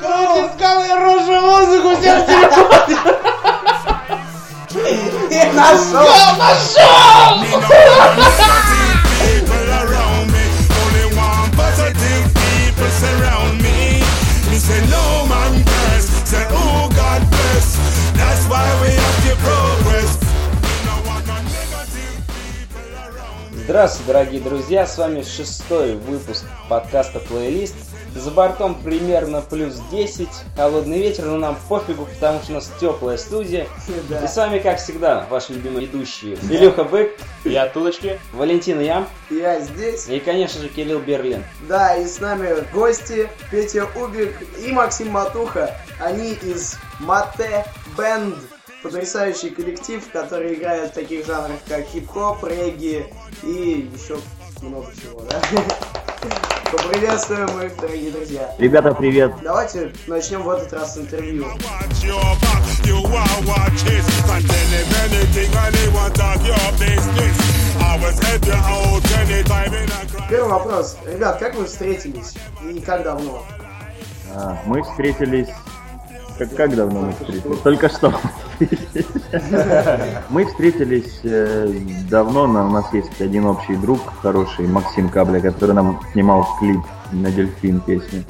Короче, искал я рожу музыку, все в телефоне. И нашел! Нашел! Здравствуйте, дорогие друзья, с вами шестой выпуск подкаста «Плейлист». За бортом примерно плюс 10, холодный ветер, но нам пофигу, потому что у нас теплая студия. Да. И с вами, как всегда, ваши любимые ведущие Илюха Бык, Я Тулочки. Валентин Ям Я здесь. и, конечно же, Кирилл Берлин. Да, и с нами гости Петя Убик и Максим Матуха. Они из Мате Бенд. Потрясающий коллектив, который играет в таких жанрах, как хип-хоп, регги и еще много чего, да? Поприветствуем их, дорогие друзья. Ребята, привет. Давайте начнем в этот раз интервью. Первый вопрос. Ребят, как вы встретились и как давно? А, Мы встретились... Как, как давно мы встретились? Только что. Мы встретились э, давно, но у нас есть один общий друг хороший, Максим Кабля, который нам снимал клип на Дельфин песню.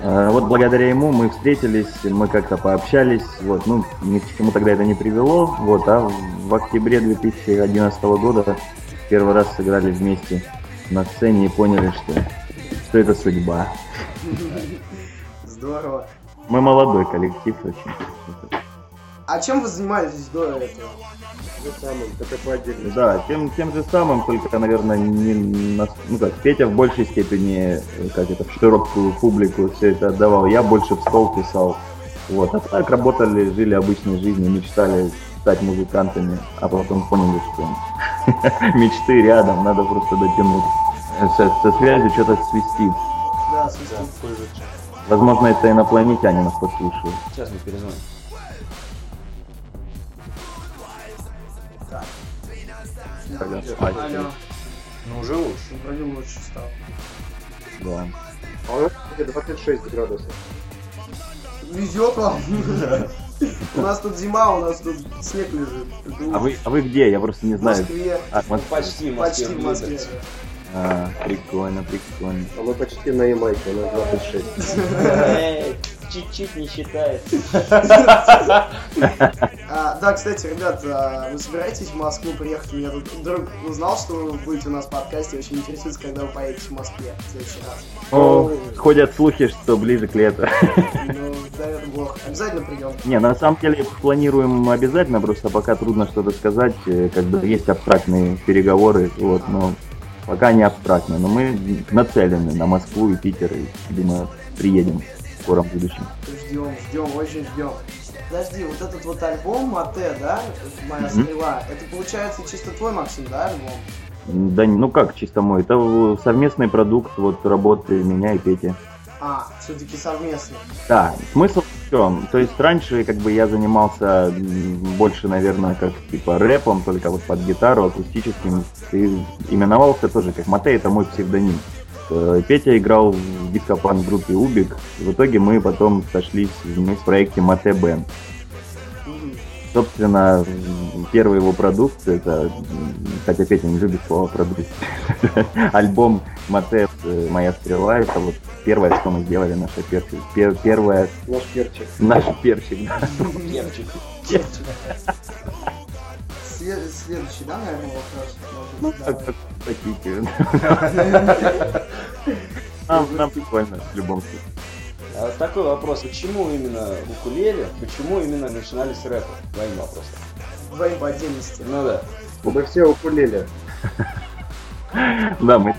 Э, Вот благодаря ему мы встретились, мы как-то пообщались, вот, ну, ни к чему тогда это не привело, вот, а в октябре 2011 года первый раз сыграли вместе на сцене и поняли, что, что это судьба. Здорово. Мы молодой коллектив очень. А чем вы занимались до этого? Да, тем, тем же самым, только, наверное, не на- ну как, Петя в большей степени, как это, в широкую публику все это отдавал. Я больше в стол писал. Вот, а так работали, жили обычной жизнью, мечтали стать музыкантами, а потом поняли, что мечты рядом, надо просто дотянуть. Со, со связью что-то свести. Да, свистит. Возможно, это инопланетяне нас послушают. Сейчас мы перезвоним. Алло. Ну, уже лучше. Ну, Вроде лучше стало. Да. А у нас где 26 градусов. Везет вам. У нас тут зима, у нас тут снег лежит. А вы, а вы где? Я просто не В знаю. Москве. А, в Москве. Почти в Москве. Почти в Москве. А, прикольно, прикольно. А мы почти на Ямайке, у нас 26. Эй, Чуть-чуть не считает. А, да, кстати, ребят, а, вы собираетесь в Москву приехать? У меня тут друг узнал, что вы будете у нас в подкасте. Очень интересуется, когда вы поедете в Москве в следующий раз. О, ходят слухи, что ближе к лету. Ну, да, это плохо. Обязательно придем. Не, на самом деле планируем обязательно, просто пока трудно что-то сказать. э, Как бы есть абстрактные переговоры, вот, но пока не абстрактно. Но мы нацелены на Москву и Питер, и, думаю, приедем в скором будущем. Ждем, ждем, очень ждем. Подожди, вот этот вот альбом Мате, да, моя стрела, это получается чисто твой, Максим, да, альбом? Да, ну как чисто мой, это совместный продукт вот работы меня и Пети. А, все-таки совместно. Да, смысл в чем? То есть раньше как бы я занимался больше, наверное, как типа рэпом, только вот под гитару, акустическим. И именовался тоже как Матей, это мой псевдоним. Э, Петя играл в дископан группе Убик. В итоге мы потом сошлись вместе в проекте Мате Бен. Собственно, первый его продукт, это, хотя Петя не любит слово продукт, альбом Мате э, «Моя стрела», это вот первое, что мы сделали, наша перчик, пер- первое, Наш перчик. наш перчик, да. Кепчик. След- Следующий, да, наверное, вопрос? Ну, как, хотите. Нам прикольно, в любом случае. Вот такой вопрос. Почему именно укулеле? Почему именно начинали с рэпа? Твоим вопросом. Двоим по отдельности. Ну да. Мы все укулеле. Да, мы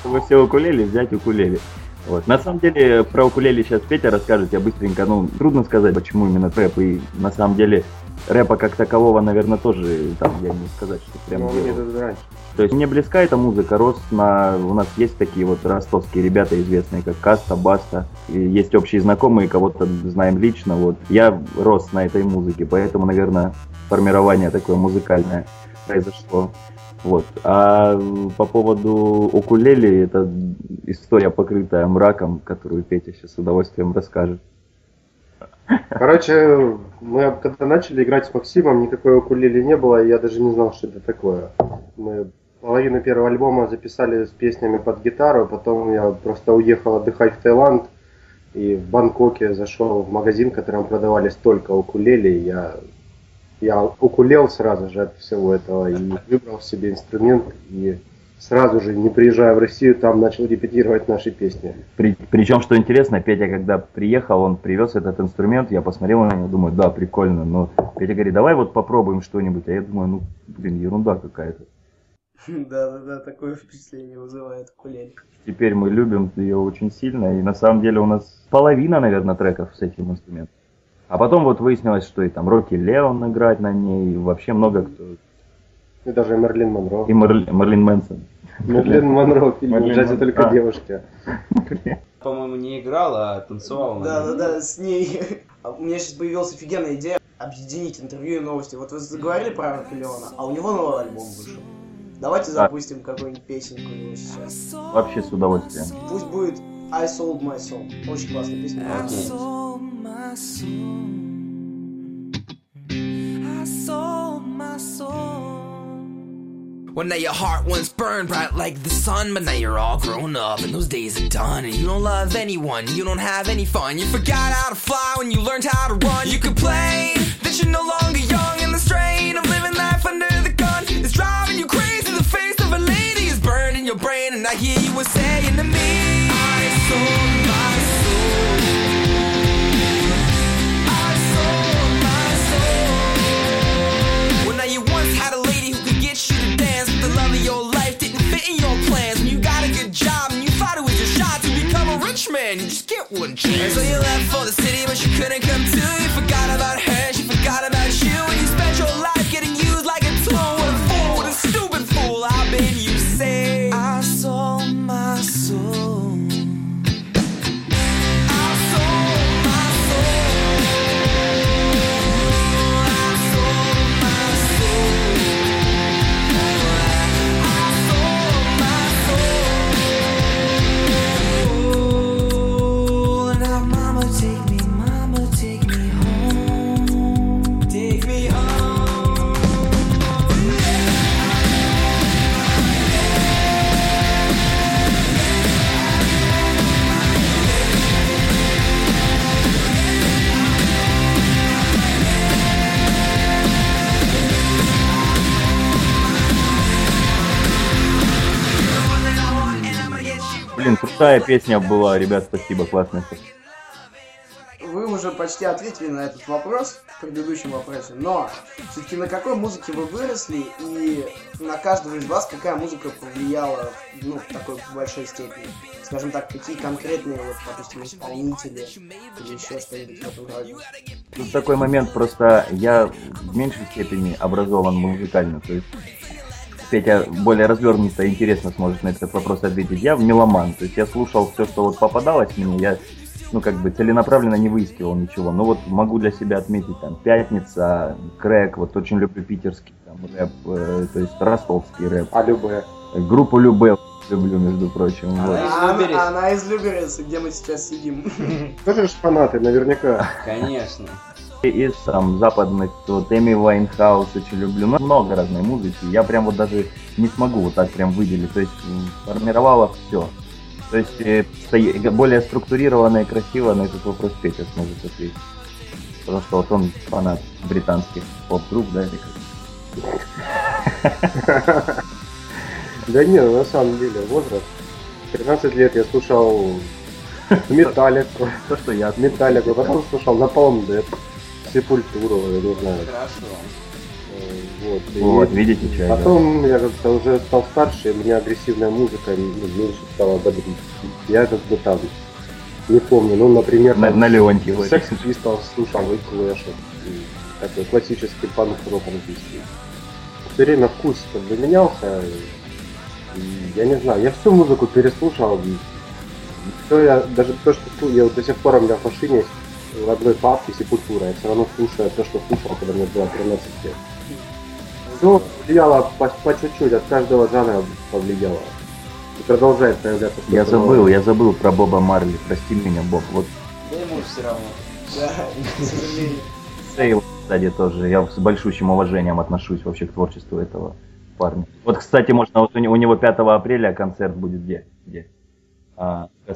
чтобы все укулеле, взять укулеле. Вот. На самом деле, про укулеле сейчас Петя расскажет, я быстренько, ну, трудно сказать, почему именно рэп, и на самом деле рэпа как такового, наверное, тоже, там, я не сказать, что прям Но мне раньше. То есть мне близка эта музыка, рос на... У нас есть такие вот ростовские ребята известные, как Каста, Баста. И есть общие знакомые, кого-то знаем лично. Вот. Я рос на этой музыке, поэтому, наверное, формирование такое музыкальное произошло. Вот. А по поводу укулеле, это история, покрытая мраком, которую Петя сейчас с удовольствием расскажет. Короче, мы когда начали играть с Максимом, никакой укулеле не было, и я даже не знал, что это такое. Мы половину первого альбома записали с песнями под гитару, потом я просто уехал отдыхать в Таиланд, и в Бангкоке зашел в магазин, в котором продавались только укулеле, и я, я укулел сразу же от всего этого, и выбрал себе инструмент, и сразу же, не приезжая в Россию, там начал репетировать наши песни. При, причем, что интересно, Петя, когда приехал, он привез этот инструмент, я посмотрел на него, думаю, да, прикольно, но Петя говорит, давай вот попробуем что-нибудь, а я думаю, ну, блин, ерунда какая-то. Да-да-да, такое впечатление вызывает укулеле. Теперь мы любим ее очень сильно, и на самом деле у нас половина, наверное, треков с этим инструментом. А потом вот выяснилось, что и там Рокки Леон играет на ней, и вообще много кто. И даже Мерлин Монро. И Мерли- Мерлин Мэнсон. Мерлин Монро в фильме Мерлин «В джазе Монро. только А. девушки». По-моему, не играл, а танцевал. Да, да, да, с ней. А У меня сейчас появилась офигенная идея объединить интервью и новости. Вот вы заговорили про Рокки Леона, а у него новый альбом вышел. Давайте Да. запустим какую-нибудь песенку у него сейчас. Вообще с удовольствием. Пусть будет I Sold My Soul. Очень классная песня. Окей. sold my soul. I sold my soul. Well, now your heart once burned bright like the sun, but now you're all grown up and those days are done. And you don't love anyone, you don't have any fun. You forgot how to fly when you learned how to run. You complain that you're no longer young, and the strain of living life under the gun is driving you crazy. The face of a lady is burned in your brain, and I hear you were saying to me, I sold one chance. So you left for the city, but you couldn't come to. You forgot крутая песня была, ребят, спасибо, классная. Вы уже почти ответили на этот вопрос в предыдущем вопросе, но все-таки на какой музыке вы выросли и на каждого из вас какая музыка повлияла ну, в такой большой степени? Скажем так, какие конкретные, вот, допустим, исполнители или еще что-нибудь в этом роде? Тут такой момент, просто я в меньшей степени образован музыкально, то есть Петя более развернуто и интересно сможет на этот вопрос ответить. Я меломан, то есть я слушал все, что вот попадалось мне, я ну как бы целенаправленно не выискивал ничего. Но вот могу для себя отметить там Пятница, Крэк, вот очень люблю питерский там рэп, э, то есть ростовский рэп. А любые. Группу Любэ люблю, между прочим. Вот. Из Люберец. она, она из Люберец, где мы сейчас сидим. Тоже ж фанаты, наверняка. Конечно. Из там западных, вот Amy Winehouse очень люблю. Ну, много разной музыки. Я прям вот даже не смогу вот так прям выделить. То есть м, формировало все. То есть э, более структурированно и красиво на этот вопрос Петя сможет ответить. Потому что вот он фанат британских поп-групп, да, или как? Да не, ну, на самом деле, возраст. 13 лет я слушал Металлику, То, что я Металлику, потом слушал Napalm Death, Сепультуру, я не знаю. Хорошо. э, Вот, и Вот, видите, что. Потом я как-то уже стал старше, и меня агрессивная музыка ну, меньше стала бодрить. Я как бы там, не помню, ну, например, На, там, на Леонтьева. Sex Pistols слушал и и такой классический панк-рок английский. Все время вкус как бы менялся, и я не знаю, я всю музыку переслушал, и всё я, даже то, что я вот до сих пор у меня в машине в одной папке Сепультура, я все равно слушаю то, что слушал, когда мне было 13 лет. Ну, влияло по, по чуть-чуть, от каждого жанра повлияло. И продолжает появляться. Я забыл, новое. я забыл про Боба Марли. Прости меня, Боб. Вот Да ему все равно. Да, к сожалению. Сейл, кстати, тоже. Я с большущим уважением отношусь вообще к творчеству этого парня. Вот, кстати, можно, вот у, не- у него 5 апреля концерт будет где? Где? А, в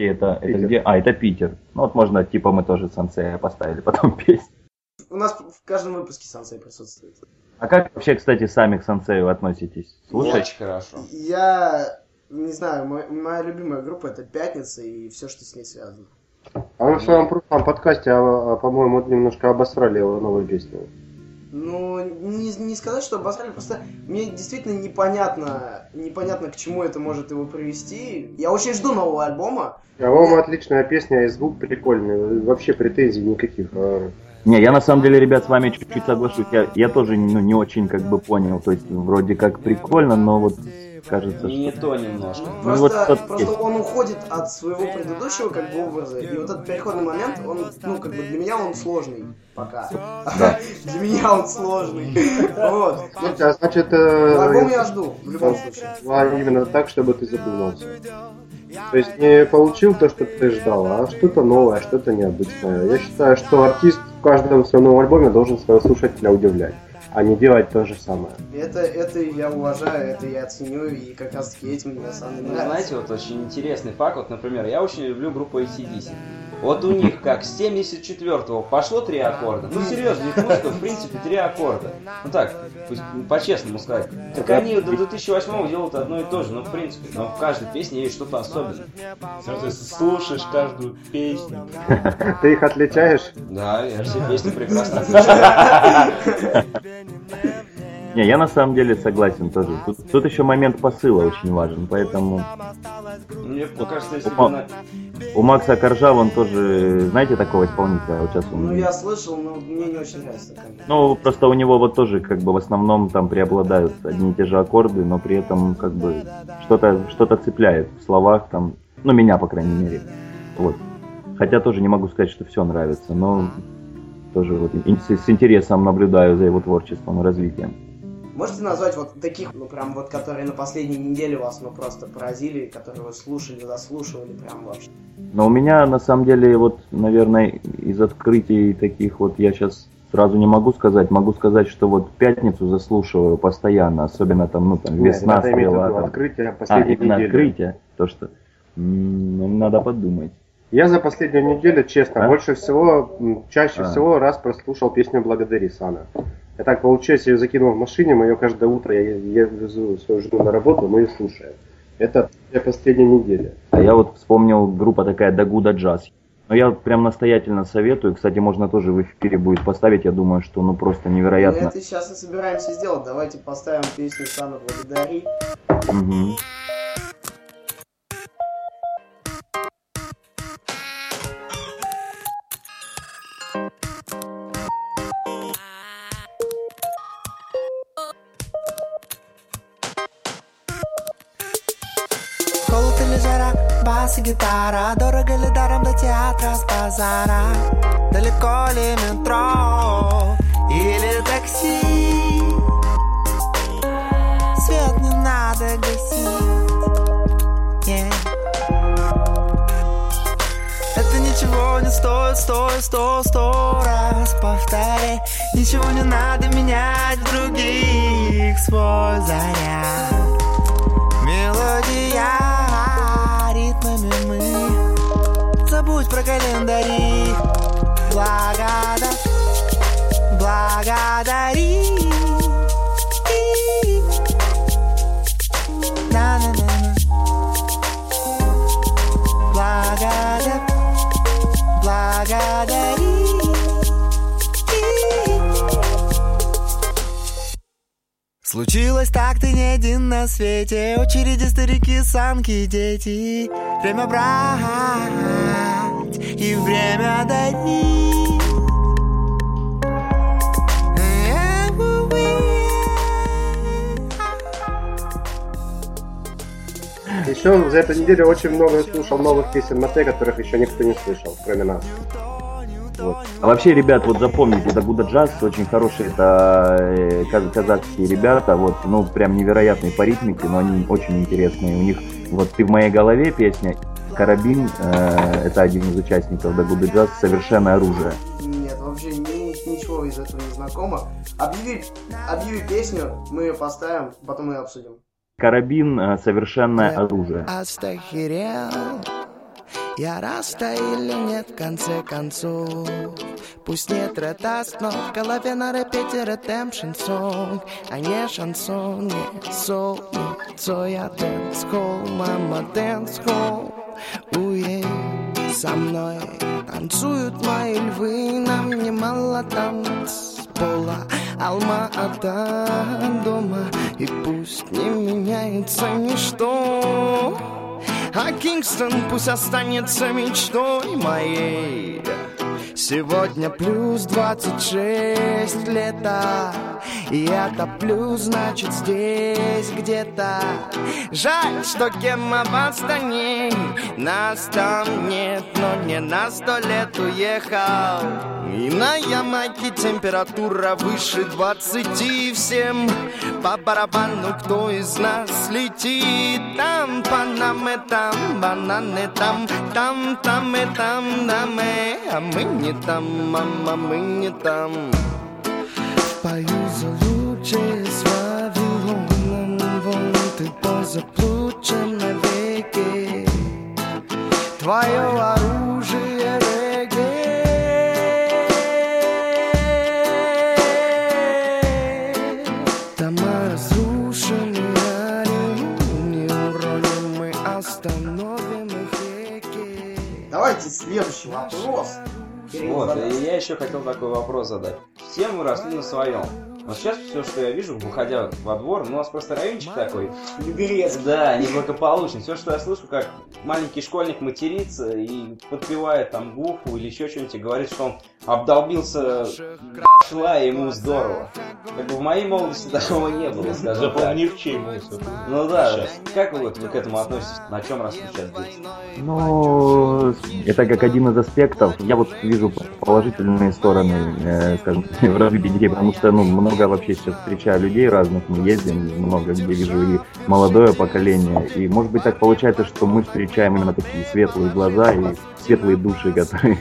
космонавте это, это Питер. где? А, это Питер. Ну вот можно, типа, мы тоже Сансея поставили потом песню. У нас в каждом выпуске Сансей присутствует. А как вообще, кстати, сами к Сансею относитесь? Слушай, Очень хорошо. Я не знаю, мой- моя любимая группа это Пятница и все, что с ней связано. А мы в своем прошлом подкасте, а, а, по-моему, немножко обосрали его новую песню. Ну, не, не сказать, что обосрали, просто мне действительно непонятно, непонятно, к чему это может его привести. Я очень жду нового альбома. А по-моему, отличная песня и звук прикольный. Вообще претензий никаких. А, Не, я на самом деле, ребят, с вами чуть-чуть соглашусь. Я, я тоже ну, не очень как бы понял. То есть вроде как прикольно, но вот кажется, Не что... то немножко. Ну, Просто, вот просто он уходит от своего предыдущего как бы образа. И вот этот переходный момент, он, ну, как бы для меня он сложный пока. Для меня он сложный. Вот. Ну, Слушайте, а значит, э, Альбом я жду, в любом случае. а именно так, чтобы ты задумался. То есть не получил то, что ты ждал, а что-то новое, что-то необычное. Я считаю, что артист в каждом своем новом альбоме должен своего слушателя удивлять, а не делать то же самое. Это, это я уважаю, это я ценю, и как раз таки этим мне на самом деле Ну, нравится. знаете, вот очень интересный факт. Вот, например, я очень люблю группу ACDC. Вот у них как с 74-го пошло три аккорда. Ну серьезно, у них музыка в принципе три аккорда. Ну так, пусть по-честному сказать. Так они до 2008-го делают одно и то же, ну в принципе. Но в каждой песне есть что-то особенное. Есть слушаешь каждую песню. Ты их отличаешь? Да, я все песни прекрасно отличаю. Не, я на самом деле согласен тоже. Тут, тут еще момент посыла очень важен, поэтому Мне кажется, если бы Опа. на- у Макса Коржа, он тоже, знаете, такого исполнителя, вот сейчас он... Ну, я слышал, но мне не очень нравится. Ну, просто у него вот тоже как бы в основном там преобладают одни и те же аккорды, но при этом как бы что-то что цепляет в словах там, ну, меня, по крайней мере. Вот. Хотя тоже не могу сказать, что все нравится, но тоже вот с интересом наблюдаю за его творчеством и развитием. Можете назвать вот таких, ну прям вот, которые на последней неделе вас, ну просто поразили, которые вы слушали, заслушивали прям вообще? Но у меня на самом деле вот, наверное, из открытий таких вот я сейчас сразу не могу сказать. Могу сказать, что вот пятницу заслушиваю постоянно, особенно там, ну там Нет, весна свела. виду там. открытие А, последней именно недели. открытие. То, что ну, надо подумать. Я за последнюю неделю, честно, А? больше всего, чаще А. всего раз прослушал песню «Благодари, Сана». Я так получилось, я ее закинул в машине, мы ее каждое утро, я, я везу свою жену на работу, мы ее слушаем. Это для последней недели. А я вот вспомнил группа такая Дагуда Джаз. Но я прям настоятельно советую. Кстати, можно тоже в эфире будет поставить. Я думаю, что ну просто Мы невероятно. это сейчас и собираемся сделать. Давайте поставим песню Сана Благодари. Мгм. И гитара Дорого ли даром до театра с базара Далеко ли метро или такси Свет не надо гасить yeah. Это ничего не стоит, стой, сто, сто раз повторяй Ничего не надо менять в других свой заряд Забудь про календари. Благода Благодари. Случилось так, ты не один на свете. Очереди старики, санки, дети. Время брать и время дарить Еще за эту неделю очень много слушал новых песен Мате, которых еще никто не слышал, кроме нас. Вот. А вообще, ребят, вот запомните, это Гуда Джаз, очень хорошие, это э, каз- казахские ребята, вот, ну, прям невероятные по ритмике, но они очень интересные. У них вот «Ты в моей голове» песня, Карабин, э, это один из участников да, Гуда Джаз, «Совершенное оружие». Нет, вообще ни- ничего из этого не знакомо. Объяви, объяви песню, мы ее поставим, потом ее обсудим. Карабин, э, «Совершенное оружие». Астахирел Я раста или нет в конце концов Пусть нет ретаст, но в голове на репете редемпшн сонг А не шансон, не сол, не цоя дэнс холл Мама дэнс холл Уе, со мной танцуют мои львы Нам немало танцпола Алма-Ата дома И пусть не меняется ничто. А Кингстон пусть останется мечтой моей Сегодня плюс 26 лета. И это плюс значит здесь где-то. Жаль, что Гемма в Нас там нет, но не на сто лет уехал. И на Ямайке температура выше 20 Всем. По барабану, кто из нас летит? Там Панаме, там бананы, там Там, там и там, да мы А мы не там, мама, мы не там. Пою за лучшее с Вавилоном Вон ты позаплучен навеки. Твое оружие регги. Дома разрушены, Не уроним, мы остановим их реки Давайте следующий вопрос. Вот, и я еще хотел такой вопрос задать. Все мы росли на своем. Вот сейчас все, что я вижу, выходя во двор, ну, у нас просто райончик такой. Люберецкий. Да, неблагополучный. Все, что я слышу, как маленький школьник матерится и подпевает там гуфу или еще что-нибудь и говорит, что он обдолбился шла и ему здорово. Как бы в моей молодости такого не было, скажем так. Запомни в чей мусор. Ну да, Сейчас. как вы, вот, вы к этому относитесь? На чем росли сейчас? Ну, это как один из аспектов. Я вот вижу положительные стороны, э, скажем, в развитии детей, потому что, ну, много вообще сейчас встречаю людей разных, мы ездим, много где вижу и молодое поколение, и может быть так получается, что мы встречаем именно такие светлые глаза и светлые души, которые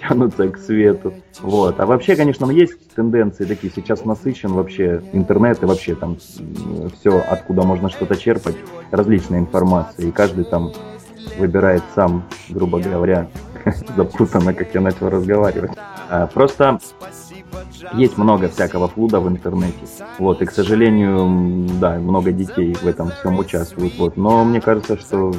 тянутся к свету. Вот. А вообще, конечно, есть тенденции такие. Сейчас насыщен вообще интернет и вообще там все, откуда можно что-то черпать, различная информация. И каждый там выбирает сам, грубо говоря, запутанно, как я начал разговаривать. А, Просто есть много всякого флуда в интернете. Вот, и, к сожалению, да, много детей в этом всем участвуют. Вот. Но мне кажется, что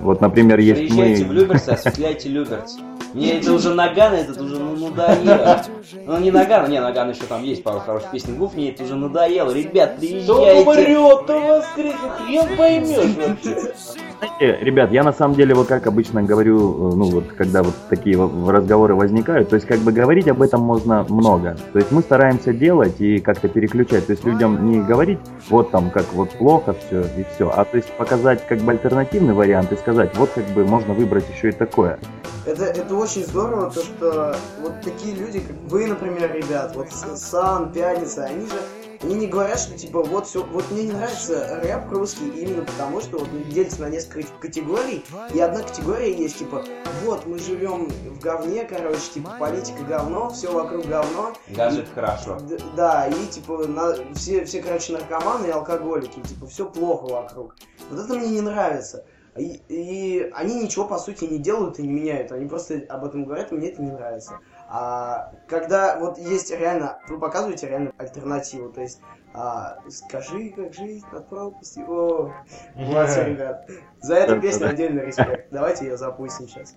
вот, например, есть Приезжайте в мы... Люберцы, осветляйте Люберцы. Мне это уже Наган, это уже ну, надоело. Ну не Наган, не, Наган еще там есть пару хороших песен. Гуф, мне это уже надоело. Ребят, Да приезжайте. умрет-то воскреснет, хрен поймешь вообще. Знаете, ребят, я на самом деле, вот как обычно говорю, э, ну вот, когда вот такие разговоры возникают, то есть как бы говорить об этом можно много. То есть мы стараемся делать и как-то переключать. То есть людям не говорить, вот там, как вот плохо все и все, а то есть показать как бы альтернативный вариант и сказать, вот как бы можно выбрать еще и такое. Это, это очень здорово, то что вот такие люди, как вы, например, ребят, вот Сан, Пятница, они же, они не говорят, что типа вот все, вот мне не нравится рэп русский именно потому, что вот делится на несколько категорий, и одна категория есть типа, вот мы живем в говне, короче, типа политика говно, все вокруг говно, Гаджет хорошо. Д- Да, и типа на- все, все, короче, наркоманы и алкоголики, типа все плохо вокруг. Вот это мне не нравится. И, и они ничего по сути не делают и не меняют, они просто об этом говорят, и мне это не нравится. А когда вот есть реально, вы показываете реально альтернативу, то есть а, скажи, как жить над пропастью. О, молодцы, ребят. За эту песню отдельный респект. Давайте ее запустим сейчас.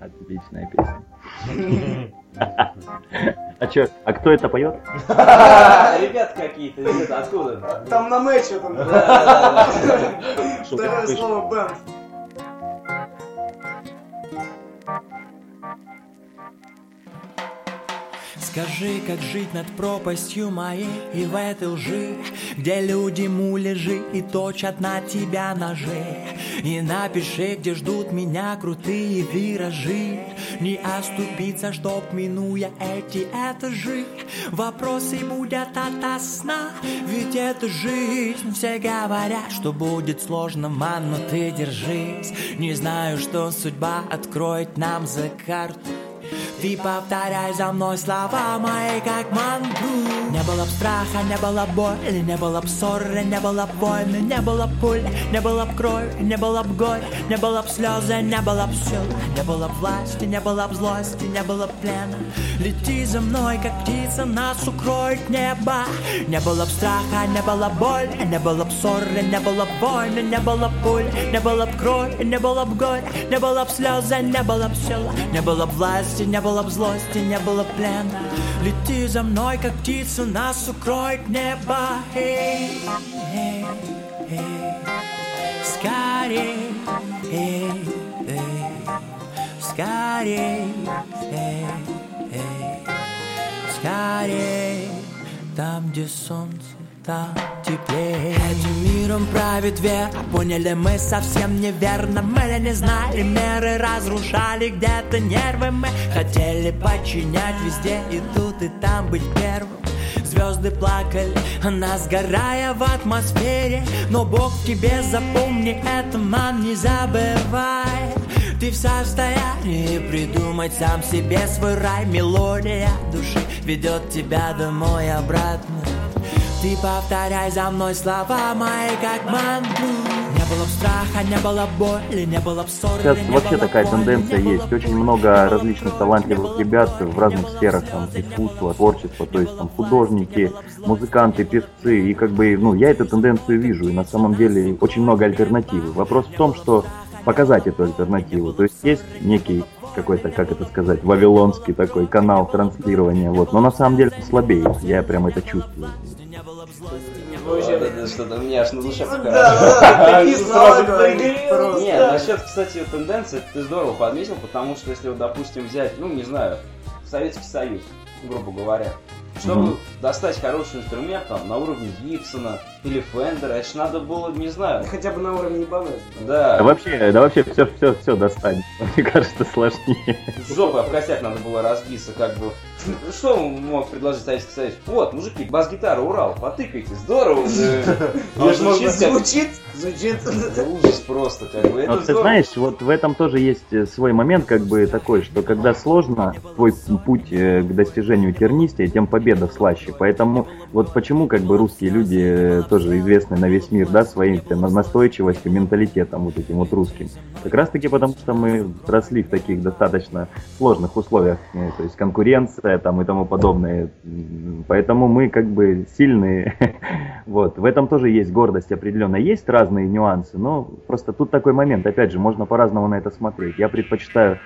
Отличная песня. А чё, а кто это поет? Ребят какие-то, откуда? Там на мэче там. Второе слово бэнд. Скажи, как жить над пропастью моей и в этой лжи, Где люди муляжи и точат на тебя ножи. И напиши, где ждут меня крутые виражи. Не оступиться, чтоб минуя эти этажи Вопросы будет от сна Ведь это жизнь. Все говорят, что будет сложно, ман, но ты держись. Не знаю, что судьба откроет нам за карту ты повторяй за мной слова мои, как мантру Не было б страха, не было боли, не было б ссоры, не было б войны, не было б пули, не было б крови, не было б горя, не было б слезы, не было б сил, не было б власти, не было б злости, не было б плена. Лети за мной, как птица, нас укроет небо. Не было б страха, не было боли, не было б ссоры, не было б войны, не было б пули, не было б крови, не было б горя, не было б слезы, не было б сил, не было б власти, не было б злости, не было плена. Лети за мной, как птица, нас укроет небо. Эй, эй, эй, скорей, эй, эй, скорей, эй, эй, скорей Там, где солнце там теплее. Этим миром правит вера Поняли мы совсем неверно. Мы не знали меры Разрушали где-то нервы. Мы хотели подчинять везде И тут и там быть первым. Звезды плакали, она сгорая в атмосфере. Но Бог тебе запомни это, мам, не забывай. Ты в состоянии придумать сам себе свой рай. Мелодия души ведет тебя домой обратно ты повторяй за мной слова мои, как мантру Не было б страха, не было боли, не было б ссоры Сейчас вообще такая боли, тенденция есть. Очень много различных талантливых ребят в разных сферах там, искусства, творчества, то есть там художники, музыканты, певцы. И как бы, ну, я эту тенденцию вижу. И на самом деле очень много альтернативы. Вопрос в том, что показать эту альтернативу. То есть есть некий какой-то, как это сказать, вавилонский такой канал транслирования, вот. Но на самом деле он слабеет, я прям это чувствую. Вообще, Что-то у меня аж на душе Да, покажется. да, просто. Нет, насчет, кстати, тенденции ты здорово подметил, потому что если, вот, допустим, взять, ну, не знаю, Советский Союз, грубо говоря, чтобы достать хороший инструмент там на уровне Гибсона или Фендера, это ж надо было, не знаю, Хотя бы на уровне Ибанеза. Да да, вообще, да вообще все, все, все достань. Мне кажется, сложнее. жопой об косяк надо было разбиться, как бы. Что мог предложить Советский Союз? Вот, мужики, бас-гитара, Урал, потыкайте, здорово же. Звучит Звучит, звучит. Ужас просто, как бы, это Но ты здорово. знаешь, вот в этом тоже есть э, свой момент, как бы такой, что когда сложно, твой путь э, к достижению тернистее, тем победа слаще. Поэтому вот почему как бы русские люди э, тоже известны на весь мир, да, своей на- настойчивостью, менталитетом вот этим вот русским. Как раз таки потому, что мы росли в таких достаточно сложных условиях, э, то есть конкуренция там и тому подобное. Поэтому мы как бы сильные. Вот. В этом тоже есть гордость определенно. Есть разные нюансы, но просто тут такой момент. Опять же, можно по-разному на это смотреть. Я предпочитаю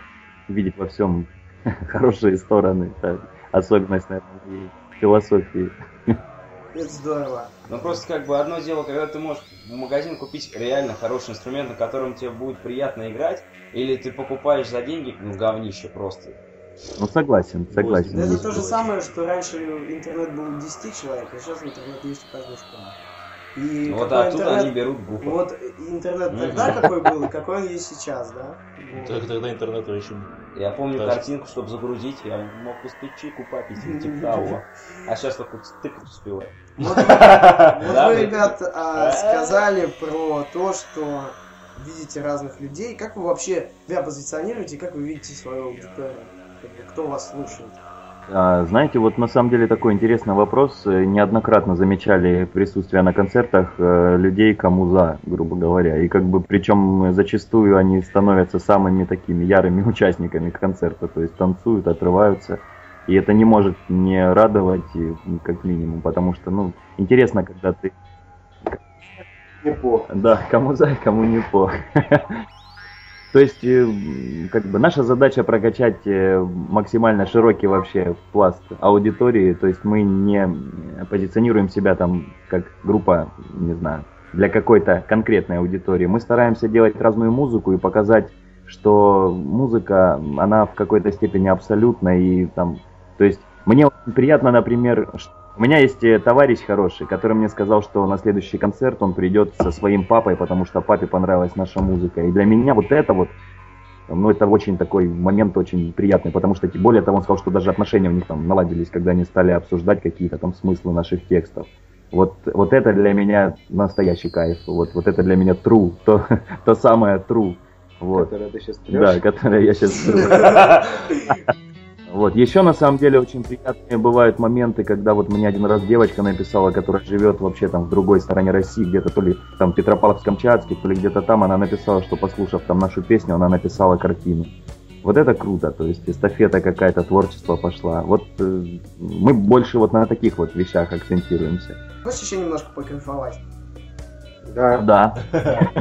видеть во всем хорошие стороны. Это особенность, наверное, философии. Это здорово. Ну просто как бы одно дело, когда ты можешь в магазин купить реально хороший инструмент, на котором тебе будет приятно играть, или ты покупаешь за деньги, ну говнище просто. Ну, согласен, согласен. Да это то же самое, что раньше интернет был у 10 человек, а сейчас интернет есть у каждой школы. И вот какой оттуда интернет- они берут гуфа. Вот интернет тогда какой был и какой он есть сейчас, да? Так- Тогда интернета еще Я помню Даже. картинку, чтобы загрузить, я мог из чайку попить типа того. А сейчас только тыкать успеваю. Вот, вы, ребят, а, сказали про то, что видите разных людей. Как вы вообще себя позиционируете, как вы видите свою аудиторию? Кто вас слушает? А, Знаете, вот на самом деле такой интересный вопрос. Э, Неоднократно замечали присутствие на концертах э, людей камуза, грубо говоря. И как бы причем зачастую они становятся самыми такими ярыми участниками концерта. То есть танцуют, отрываются. И это не может не радовать, как минимум, потому что, ну, интересно, когда ты Неплохо. да, кому за, кому не по. То есть, э, как бы наша задача прокачать э, максимально широкий вообще пласт аудитории. То есть мы не позиционируем себя там как группа, не знаю, для какой-то конкретной аудитории. Мы стараемся делать разную музыку и показать, что музыка, она в какой-то степени абсолютна и там, то есть мне очень приятно, например, ш- У меня есть э, товарищ хороший, который мне сказал, что на следующий концерт он придет со своим папой, потому что папе понравилась наша музыка. И для меня вот это вот, ну это очень такой момент очень приятный, потому что более того он сказал, что даже отношения у них там наладились, когда они стали обсуждать какие-то там смыслы наших текстов. Вот, вот это для меня настоящий кайф. Вот, вот это для меня true, то, то самое true. Вот. Которое ты сейчас Да, которое я сейчас Вот. Еще на самом деле очень приятные бывают моменты, когда вот мне один раз девочка написала, которая живет вообще там в другой стороне России, где-то то ли там Петропавловск-Камчатский, то ли где-то там, она написала, что послушав там нашу песню, она написала картину. Вот это круто, то есть эстафета какая-то, творчество пошла. Вот э, мы больше вот на таких вот вещах акцентируемся. Можешь еще немножко покайфовать? Да. Да.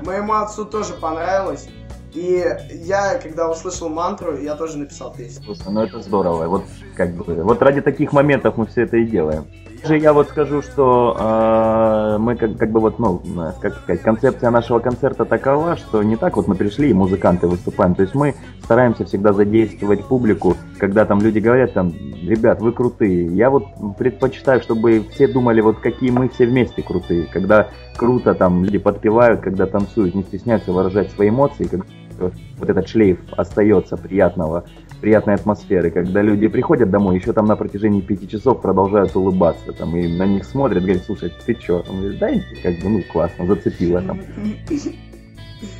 Моему отцу тоже понравилось. И я, когда услышал мантру, я тоже написал песню. Слушай, ну это здорово. Вот как бы, вот ради таких моментов мы все это и делаем. Же я вот скажу, что э, мы как, как бы вот, ну, как сказать, концепция нашего концерта такова, что не так вот мы пришли и музыканты выступаем. То есть мы стараемся всегда задействовать публику, когда там люди говорят там, ребят, вы крутые. Я вот предпочитаю, чтобы все думали, вот какие мы все вместе крутые. Когда круто там люди подпевают, когда танцуют, не стесняются выражать свои эмоции, как вот этот шлейф остается приятного, приятной атмосферы, когда люди приходят домой, еще там на протяжении пяти часов продолжают улыбаться, там, и на них смотрят, говорят, слушай, ты че? Он говорит, да, как бы, ну, классно, зацепило там.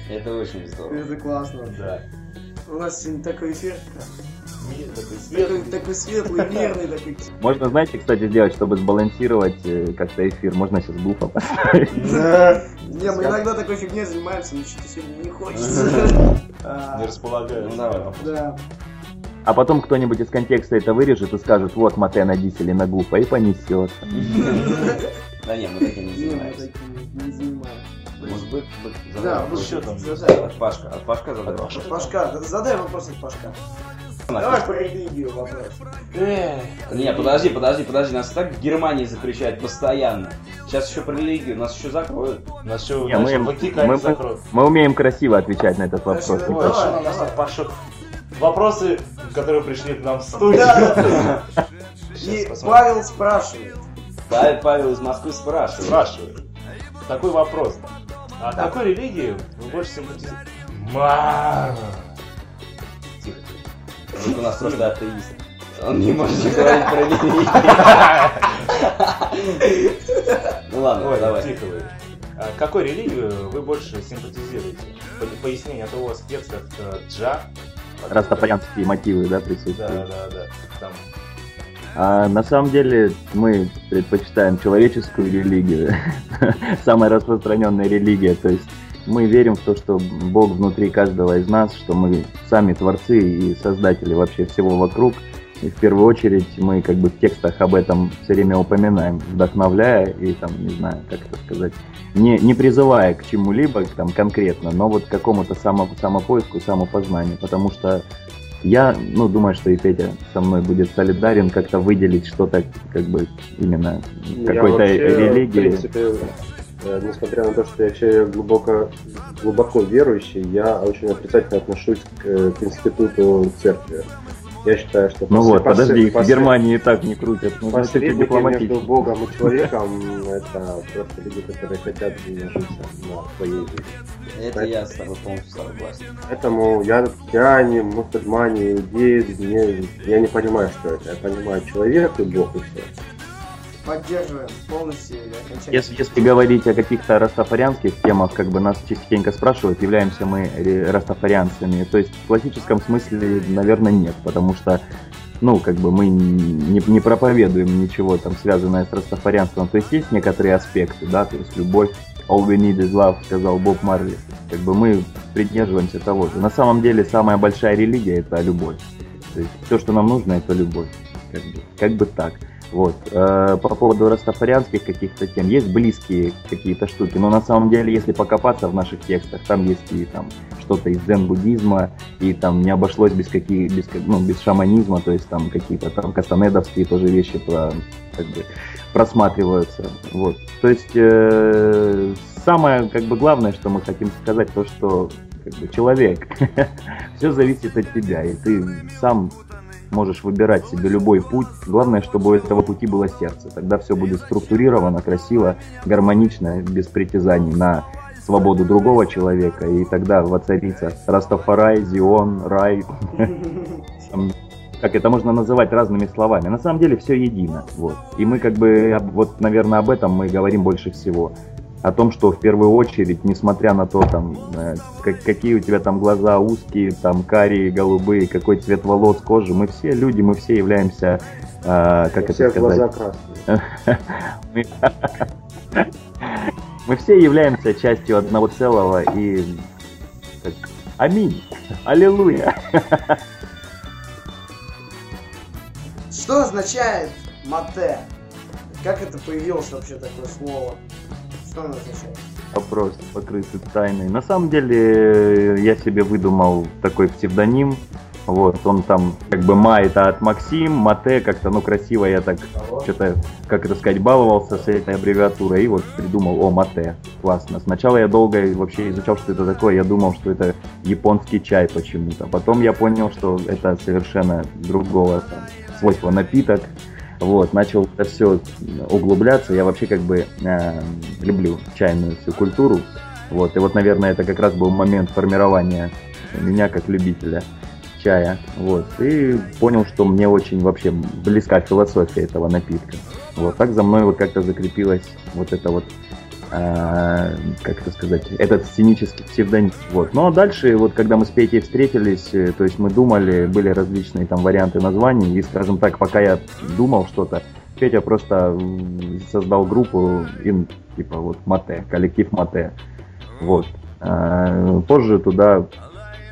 Это очень здорово. Это классно. Да. У нас сегодня такой эфир. Такой светлый. такой светлый, мирный, такой. Можно, знаете, кстати, сделать, чтобы сбалансировать э, как-то эфир, можно сейчас буфа поставить. Не, мы иногда такой фигней занимаемся, но что-то сегодня не хочется. А, Не располагаю. Ну давай. Да. А потом кто-нибудь из контекста это вырежет и скажет, вот Мате на диселе на гуфа, и понесет. Да не, мы таким не занимаемся. Может Да, задай ну вопрос. что там? Задай. От Пашка, от Пашка задай вопрос. Пашка, задай вопрос от Пашка. Давай по религию вопрос. Не, подожди, подожди, подожди, нас так в Германии запрещают постоянно. Сейчас еще про религию, нас еще закроют. Нас что, Не, мы, мы- закроют. мы умеем красиво отвечать на этот вопрос. Давай, Ой, что давай. Паша? Вопросы, которые пришли к нам в студию. Да. И посмотрим. Павел спрашивает. Павел, Павел из Москвы спрашивает. Спрашивает. Такой вопрос. А какой религии вы больше симпатизируете? Ма- Тихо. Вдруг у нас просто атеист. Он не может говорить про религию. Ну ладно, Ой, давай. тихо вы. А какой религию вы больше симпатизируете? По- Пояснение, а то у вас в текстах э, джа. Растопорянские мотивы, да, Да, присутствуют. да, да. Там А на самом деле мы предпочитаем человеческую религию, самая распространенная религия. То есть мы верим в то, что Бог внутри каждого из нас, что мы сами творцы и создатели вообще всего вокруг. И в первую очередь мы как бы в текстах об этом все время упоминаем, вдохновляя и там, не знаю, как это сказать, не, не призывая к чему-либо там конкретно, но вот к какому-то само, самопоиску, самопознанию, потому что я, ну, думаю, что и Петя со мной будет солидарен как-то выделить что-то, как бы, именно какой-то религии. В принципе, э, несмотря на то, что я человек глубоко, глубоко верующий, я очень отрицательно отношусь к, э, к институту церкви. Я считаю, что Ну после- вот, подожди, их в Германии и так не крутят. Ну, значит, между. Богом и человеком это просто люди, которые хотят нажиться на своей жизни. Это я с тобой полностью согласен. Поэтому я христиане, мусульмане, иудеи, я не понимаю, что это. Я понимаю человек и Бог и все. Поддерживаем полностью. Если, если говорить о каких-то растафарианских темах, как бы нас частенько спрашивают, являемся мы растафарианцами. То есть в классическом смысле, наверное, нет, потому что ну, как бы мы не, не проповедуем ничего там связанное с растафарианством. То есть есть некоторые аспекты, да, то есть любовь, all we need is love, сказал Боб Марли. Как бы мы придерживаемся того же. На самом деле самая большая религия это любовь. То есть все, что нам нужно, это любовь. Как бы, как бы так. Вот. Э, По поводу растафарианских каких-то тем, есть близкие какие-то штуки, но на самом деле, если покопаться в наших текстах, там есть и там что-то из дзен-буддизма, и там не обошлось без каких, без, как- ну, без шаманизма, то есть там какие-то там кастанедовские тоже вещи про, как бы, просматриваются. Вот. То есть э, самое как бы главное, что мы хотим сказать, то, что как бы, человек, все зависит от тебя, и ты сам можешь выбирать себе любой путь. Главное, чтобы у этого пути было сердце. Тогда все будет структурировано, красиво, гармонично, без притязаний на свободу другого человека, и тогда воцарится Растафарай, Зион, рай. Как это можно называть разными словами. На самом деле все едино. Вот. И мы как бы, вот, наверное, об этом мы говорим больше всего. О том, что в первую очередь, несмотря на то, там, э, как- какие у тебя там глаза узкие, там, карие, голубые, какой цвет волос, кожи, мы все люди, мы все являемся, э, как У всех это глаза сказать, красные. мы, все являемся частью одного целого и аминь, аллилуйя. Что означает мате? Как это появилось вообще такое слово? Что оно означает? Вопрос покрытый тайной. На самом деле я себе выдумал такой псевдоним. Вот, он там как бы Ма это от Максим, Мате как-то, ну, красиво я так что-то, как это сказать, баловался с этой аббревиатурой и вот придумал, о, Мате, классно. Сначала я долго вообще изучал, что это такое, я думал, что это японский чай почему-то. Потом я понял, что это совершенно другого там, свойства напиток. Вот, начал это все углубляться. Я вообще как бы э, люблю чайную всю культуру. Вот, и вот, наверное, это как раз был момент формирования меня как любителя чая. Вот, и понял, что мне очень вообще близка философия этого напитка. Вот, так за мной вот как-то закрепилась вот это вот а, как это сказать, этот сценический псевдоним. Вот. Ну а дальше, вот когда мы с Петей встретились, э, то есть мы думали, были различные там варианты названий, и, скажем так, пока я думал что-то, Петя просто создал группу, им, типа вот Мате, коллектив Мате. Вот. А, позже туда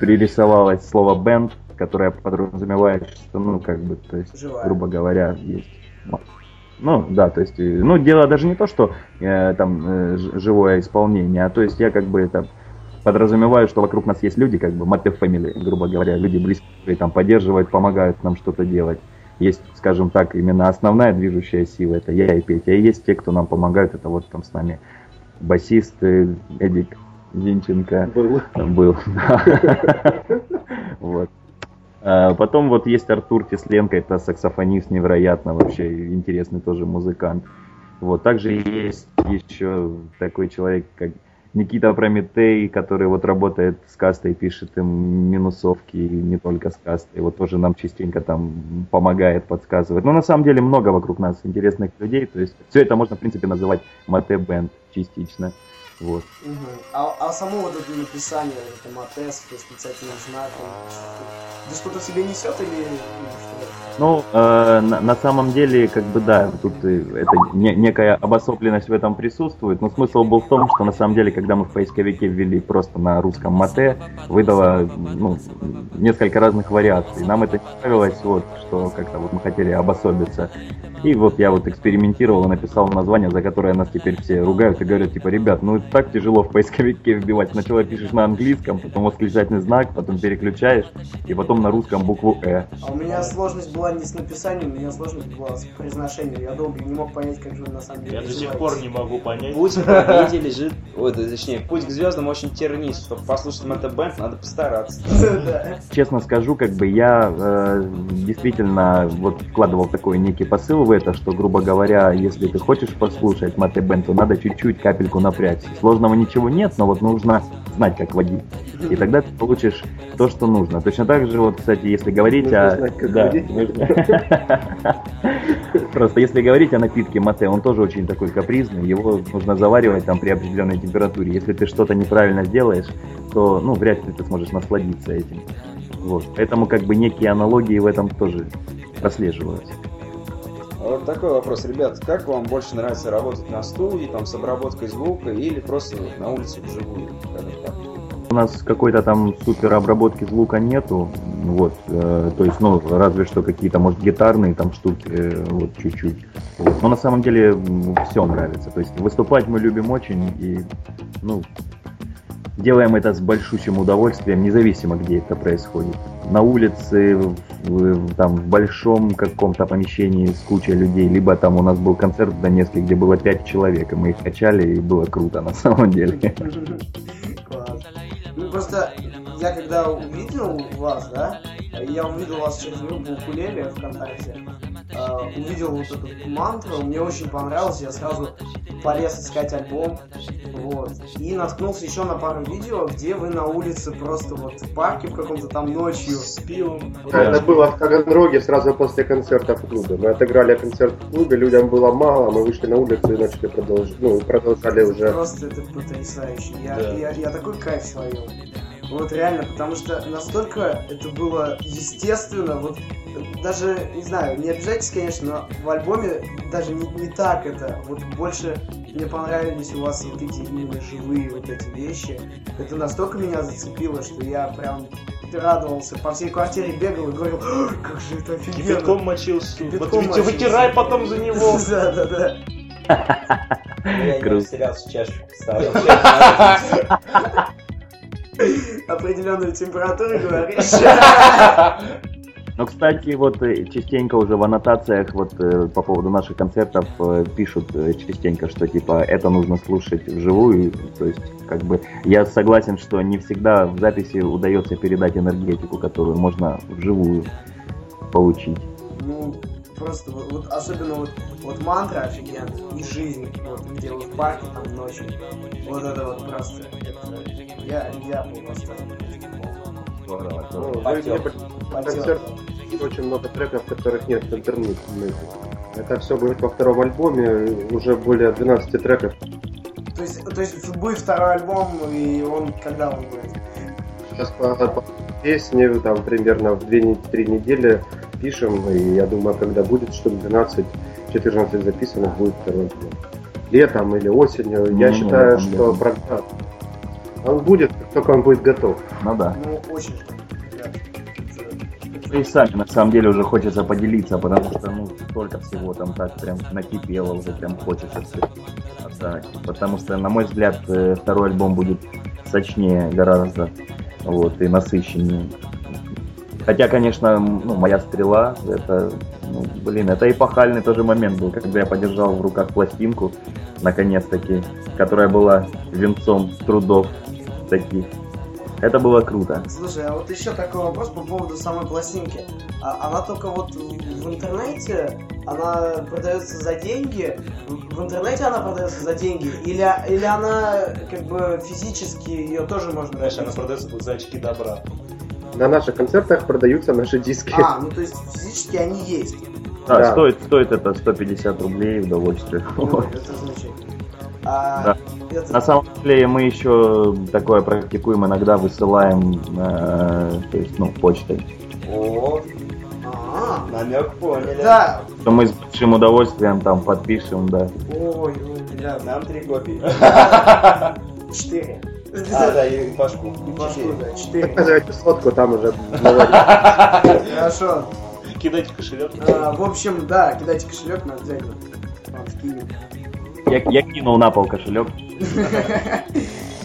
пририсовалось слово бенд, которое подразумевает, что, ну, как бы, то есть, Живая. грубо говоря, есть ну, да, то есть, э, ну, дело даже не то, что э, там э, живое исполнение, а то есть я как бы это подразумеваю, что вокруг нас есть люди, как бы Мате Family, грубо говоря, люди близкие, там поддерживают, помогают нам что-то делать. Есть, скажем так, именно основная движущая сила, это я и Петя. И есть те, кто нам помогают, это вот там с нами басист э, Эдик Зинченко Был. был. Вот. А Потом вот есть Артур Тесленко, это саксофонист невероятно вообще интересный тоже музыкант. Вот также есть еще такой человек, как Никита Прометей, который вот работает с кастой, пишет им минусовки, и не только с кастой. Вот тоже нам частенько там помогает, подсказывает. Но на самом деле много вокруг нас интересных людей. То есть все это можно, в принципе, называть мате бенд частично. Вот. Мгм. А, а само вот это написание, это мате с восклицательным знаком, это что-то себе несет или, или что? Ну, э, на, на самом деле, как бы да, тут э, это не- некая обособленность в этом присутствует, но смысл был в том, что на самом деле, когда мы в поисковике ввели просто на русском мате, выдало ну, несколько разных вариаций. Нам это не нравилось, вот, что как-то вот мы хотели обособиться. И вот я вот экспериментировал и написал название, за которое нас теперь все ругают и говорят, типа, ребят, ну так тяжело в поисковике вбивать. Сначала пишешь на английском, потом восклицательный знак, потом переключаешь, и потом на русском букву «э». А у меня сложность была не с написанием, у меня сложность была с произношением. Я долго не мог понять, как же он на самом деле Я до сих пор не могу понять. Путь к победе лежит, ой, точнее, путь к звездам очень тернист. Чтобы послушать Мэтта Бенд, надо постараться. Честно скажу, как бы я э, действительно вот вкладывал такой некий посыл в это, что, грубо говоря, если ты хочешь послушать Мате Бен, то надо чуть-чуть капельку напрячься. Сложного ничего нет, но вот нужно знать, как водить. И тогда ты получишь то, что нужно. Точно так же, вот, кстати, если говорить Нужно о... знать, как да, водить. нужно- Просто если говорить о напитке мате, он тоже очень такой капризный, его нужно заваривать там при определенной температуре. Если ты что-то неправильно сделаешь, то, ну, вряд ли ты сможешь насладиться этим. Вот. Поэтому как бы некие аналогии в этом тоже прослеживаются. А Вот такой вопрос, ребят, как вам больше нравится работать на студии, там, с обработкой звука, или просто на улице вживую? У нас какой-то там супер обработки звука нету, вот, э, то есть, ну, разве что какие-то, может, гитарные там штуки, э, вот, чуть-чуть. Вот. Но на самом деле все нравится, то есть выступать мы любим очень и, ну, делаем это с большущим удовольствием, независимо, где это происходит. На улице, в, в- там, в большом каком-то помещении с кучей людей, либо там у нас был концерт в Донецке, где было пять человек, и мы их качали, и было круто на самом деле. Класс. Ну просто я когда увидел вас, да, я увидел вас через группу Укулеле ВКонтакте, э, увидел вот эту мантру, мне очень понравилось, я сразу полез искать альбом, вот, и наткнулся еще на пару видео, где вы на улице просто вот в парке в каком-то там ночью с пивом. Вот Это было в Таганроге сразу после концерта в клубе. Мы отыграли концерт в клубе, людям было мало, мы вышли на улицу и начали продолжать, ну, продолжали уже. Просто это потрясающе. Я, Да. я, я такой кайф словил. Вот реально, потому что настолько это было естественно, вот даже, не знаю, не обижайтесь, конечно, но в альбоме даже не, не так это. Вот больше мне понравились у вас вот эти именно живые вот эти вещи. Это настолько меня зацепило, что я прям радовался, по всей квартире бегал и говорил, «Ах, как же это офигенно. Кипятком мочился. Кипятком Вот мочился. вытирай потом за него. Да, да, да. Я не растерялся, ставил. Определенную температуру говоришь. Но, кстати, вот э, частенько уже в аннотациях вот э, по поводу наших концертов э, пишут частенько, что типа это нужно слушать вживую. То есть, как бы, я согласен, что не всегда в записи удается передать энергетику, которую можно вживую получить. Ну, просто вот, вот особенно вот, вот мантра офигенно и жизнь, вот где вы в парке там ночью. Вот это вот просто. это- я, я Ну, концерт очень много треков, которых нет в интернете. Это все будет во втором альбоме, уже более 12 треков. То есть, то есть будет второй альбом, и он когда он будет? Сейчас по, по песне там примерно в 2-3 недели пишем, и я думаю, когда будет штук 12-14 записанных, будет второй альбом. Летом или осенью. я Не-не, считаю, летом, что летом. программа- он будет, как только он будет готов. Ну да. Ну, очень И сами, на самом деле, уже хочется поделиться, потому что, ну, столько всего там так прям накипело, уже прям хочется все отдать. Потому что, на мой взгляд, э, второй альбом будет сочнее гораздо, вот, и насыщеннее. Хотя, конечно, ну, моя стрела, это, ну, блин, это эпохальный тоже момент был, когда я подержал в руках пластинку, наконец-таки, которая была венцом трудов таких. Это было круто. Слушай, а вот еще такой вопрос по поводу самой пластинки. А, она только вот в интернете, она продается за деньги. В в интернете она продается за деньги? Или, или она как бы физически ее тоже можно Знаешь, она продается за очки добра. На наших концертах продаются наши диски. А, ну то есть физически они есть. Да, Да. Стоит, стоит это 150 рублей удовольствие. Ну, это замечательно. А, Да. На самом деле мы еще такое практикуем, иногда высылаем, э, то есть, ну, почтой. О, А, намек поняли. да. Что мы с большим удовольствием там подпишем, да. Ой, ой, бля, Нам три копии. четыре. А, да, и Пашку. И Пашку, Четыре. да, четыре. Показывайте сотку, там уже. Хорошо. Кидайте кошелек. А, в общем, да, кидайте кошелек на обязательно. Вам скинем. Я, я кинул на пол кошелек.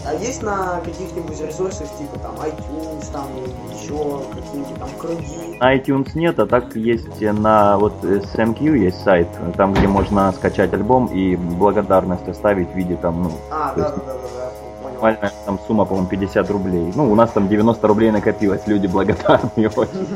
А есть на каких-нибудь ресурсах, типа там iTunes, там еще какие-нибудь там круги? На iTunes нет, а так есть на вот э, SMQ есть сайт, там где можно скачать альбом и благодарность оставить в виде там, ну, А, да, есть да, да, да, да, нормальная там сумма, по-моему, 50 рублей. Ну, у нас там 90 рублей накопилось, люди благодарные очень.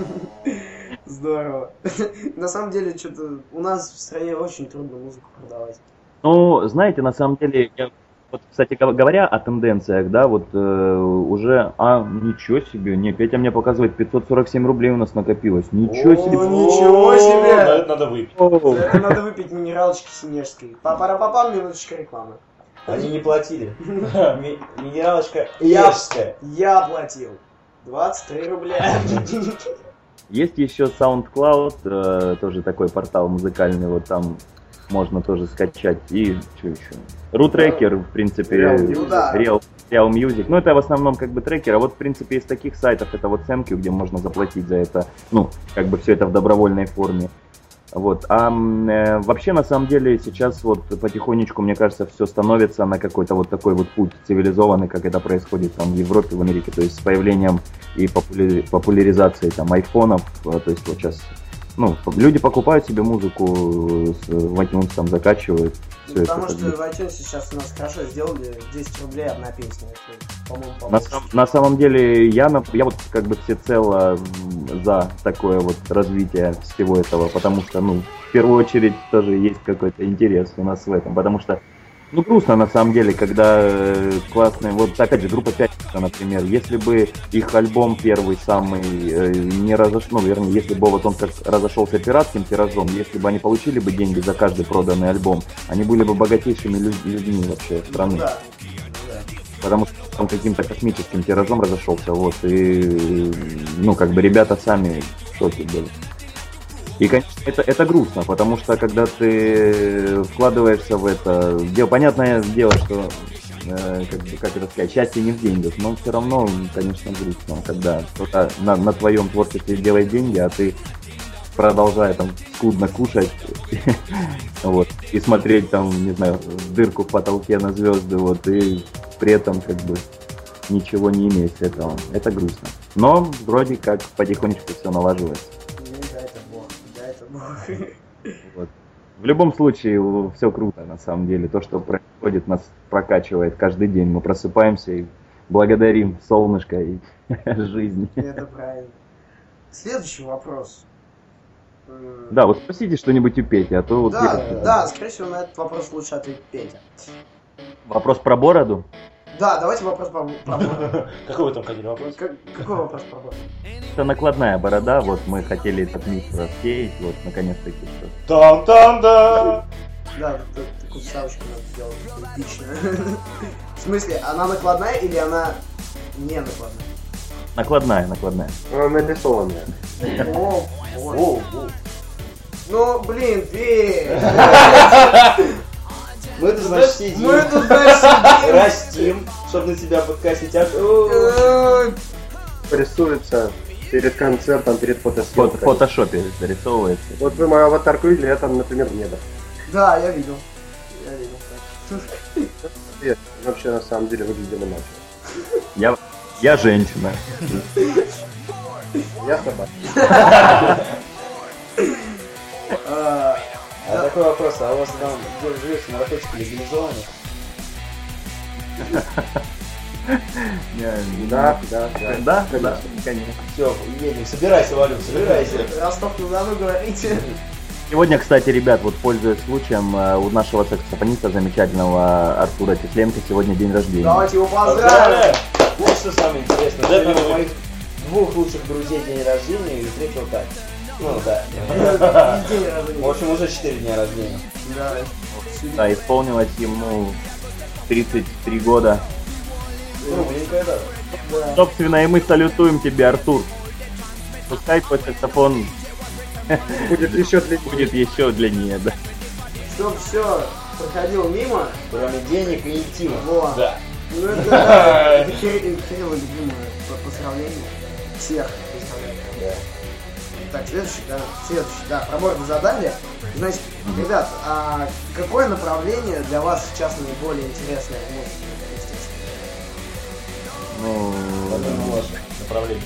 Здорово. На самом деле, что-то у нас в стране очень трудно музыку продавать. Ну, знаете, на самом деле, я, вот, кстати, гов- говоря о тенденциях, да, вот э, уже, а, ничего себе, не, Петя мне показывает, 547 рублей у нас накопилось, ничего О, себе. ничего себе! да, Это надо выпить. За это надо выпить минералочки синежской. Папа-папам, минуточка рекламы. Они не платили. Ми- Минералочка Я- ежская. Я платил 23 рубля. Есть еще SoundCloud, э, тоже такой портал музыкальный, вот там можно тоже скачать. И что еще? Рутрекер, в принципе, Real. Ну. Real, Music. Ну, это в основном как бы трекер. А вот, в принципе, из таких сайтов это вот SamQ, где можно заплатить за это. Ну, как бы все это в добровольной форме. Вот. А э, вообще, на самом деле, сейчас вот потихонечку, мне кажется, все становится на какой-то вот такой вот путь цивилизованный, как это происходит там в Европе, в Америке. То есть с появлением и популяри- популяризацией там айфонов, э, то есть вот сейчас ну, люди покупают себе музыку, с, в iTunes там закачивают, все это Потому как что в iTunes сейчас у нас хорошо сделали 10 рублей одна песня. Это, по-моему, На, сам- на самом деле я, я вот как бы всецело за такое вот развитие всего этого, потому что, ну, в первую очередь тоже есть какой-то интерес у нас в этом, потому что, ну, грустно на самом деле, когда э, классные, вот опять же, группа Пятница, например, если бы их альбом первый самый э, не разошел, ну, вернее, если бы вот он как разошелся пиратским тиражом, если бы они получили бы деньги за каждый проданный альбом, они были бы богатейшими лю- людьми вообще страны Да. потому что он каким-то космическим тиражом разошелся, вот, и, ну, как бы ребята сами в шоке были. И, конечно, это, это грустно, потому что, когда ты вкладываешься в это, дело, понятное дело, что, э, как, как это сказать, счастье не в деньгах, но все равно, конечно, грустно, когда кто-то на, на твоем творчестве делает деньги, а ты продолжая там скудно кушать, вот, и смотреть там, не знаю, в дырку в потолке на звезды, вот, и при этом как бы ничего не иметь этого. Это грустно. Но вроде как потихонечку все налаживается. Вот. В любом случае, все круто, на самом деле. То, что происходит, нас прокачивает каждый день. Мы просыпаемся и благодарим солнышко и жизнь. Это правильно. Следующий вопрос. М, Да, вот спросите что-нибудь у Пети, а то вот Да, я- да, скорее всего, на этот вопрос лучше ответить Петя. вопрос про бороду. Да, давайте вопрос про, бороду. Какой вы там хотели вопрос? Как- Какой вопрос про бороду? Это накладная борода, вот мы хотели этот миф рассеять, вот наконец-таки что. Там-там-да! Да, вот так- такую вставочку надо сделать, эпичную. В смысле, она накладная или она не накладная? Накладная, накладная. Она нарисованная. О. Воу, воу. Ну, блин, Петь! Мы тут, значит, сидим, Мы тут, значит, сидим. растим, чтобы на тебя подкосить. а- Рисуется перед концертом, перед В фотосъемкой. фото- фотошопе зарисовывается. Вот вы мою аватарку видели, это, например, небо. Да, я видел. Я видел. Нет, вообще на самом деле выглядел иначе. Я, я женщина. Я собака. А, такой вопрос, а у вас там, где живете, наркотики легализованы? Да, да, да. Да, да, конечно. Все, едем, собирайся, Валю, собирайся. Ростов-на-Дону говорите. Сегодня, кстати, ребят, вот пользуясь случаем, э, у нашего саксофониста замечательного Артура Тесленко сегодня день рождения. Давайте его поздравим. Вот что самое интересное, у моих двух лучших друзей день рождения и встретил так. Ну да. В общем, уже 4 дня рождения. Да. Да, исполнилось ему 33 года. Да. Да. Собственно, и мы салютуем тебе, Артур. Пускай саксофон Будет еще для будет еще длиннее, да. Чтоб все проходило мимо. Кроме денег и интима. Вот. Да. Ну это, да, это Кирилл Кирилла любимое по- поздравление. Всех поздравляю. Так, следующий, да, следующий, да, про бороду задали. Значит, ребят, а какое направление для вас сейчас наиболее интересное в музыке? естественно? Ну, Направление.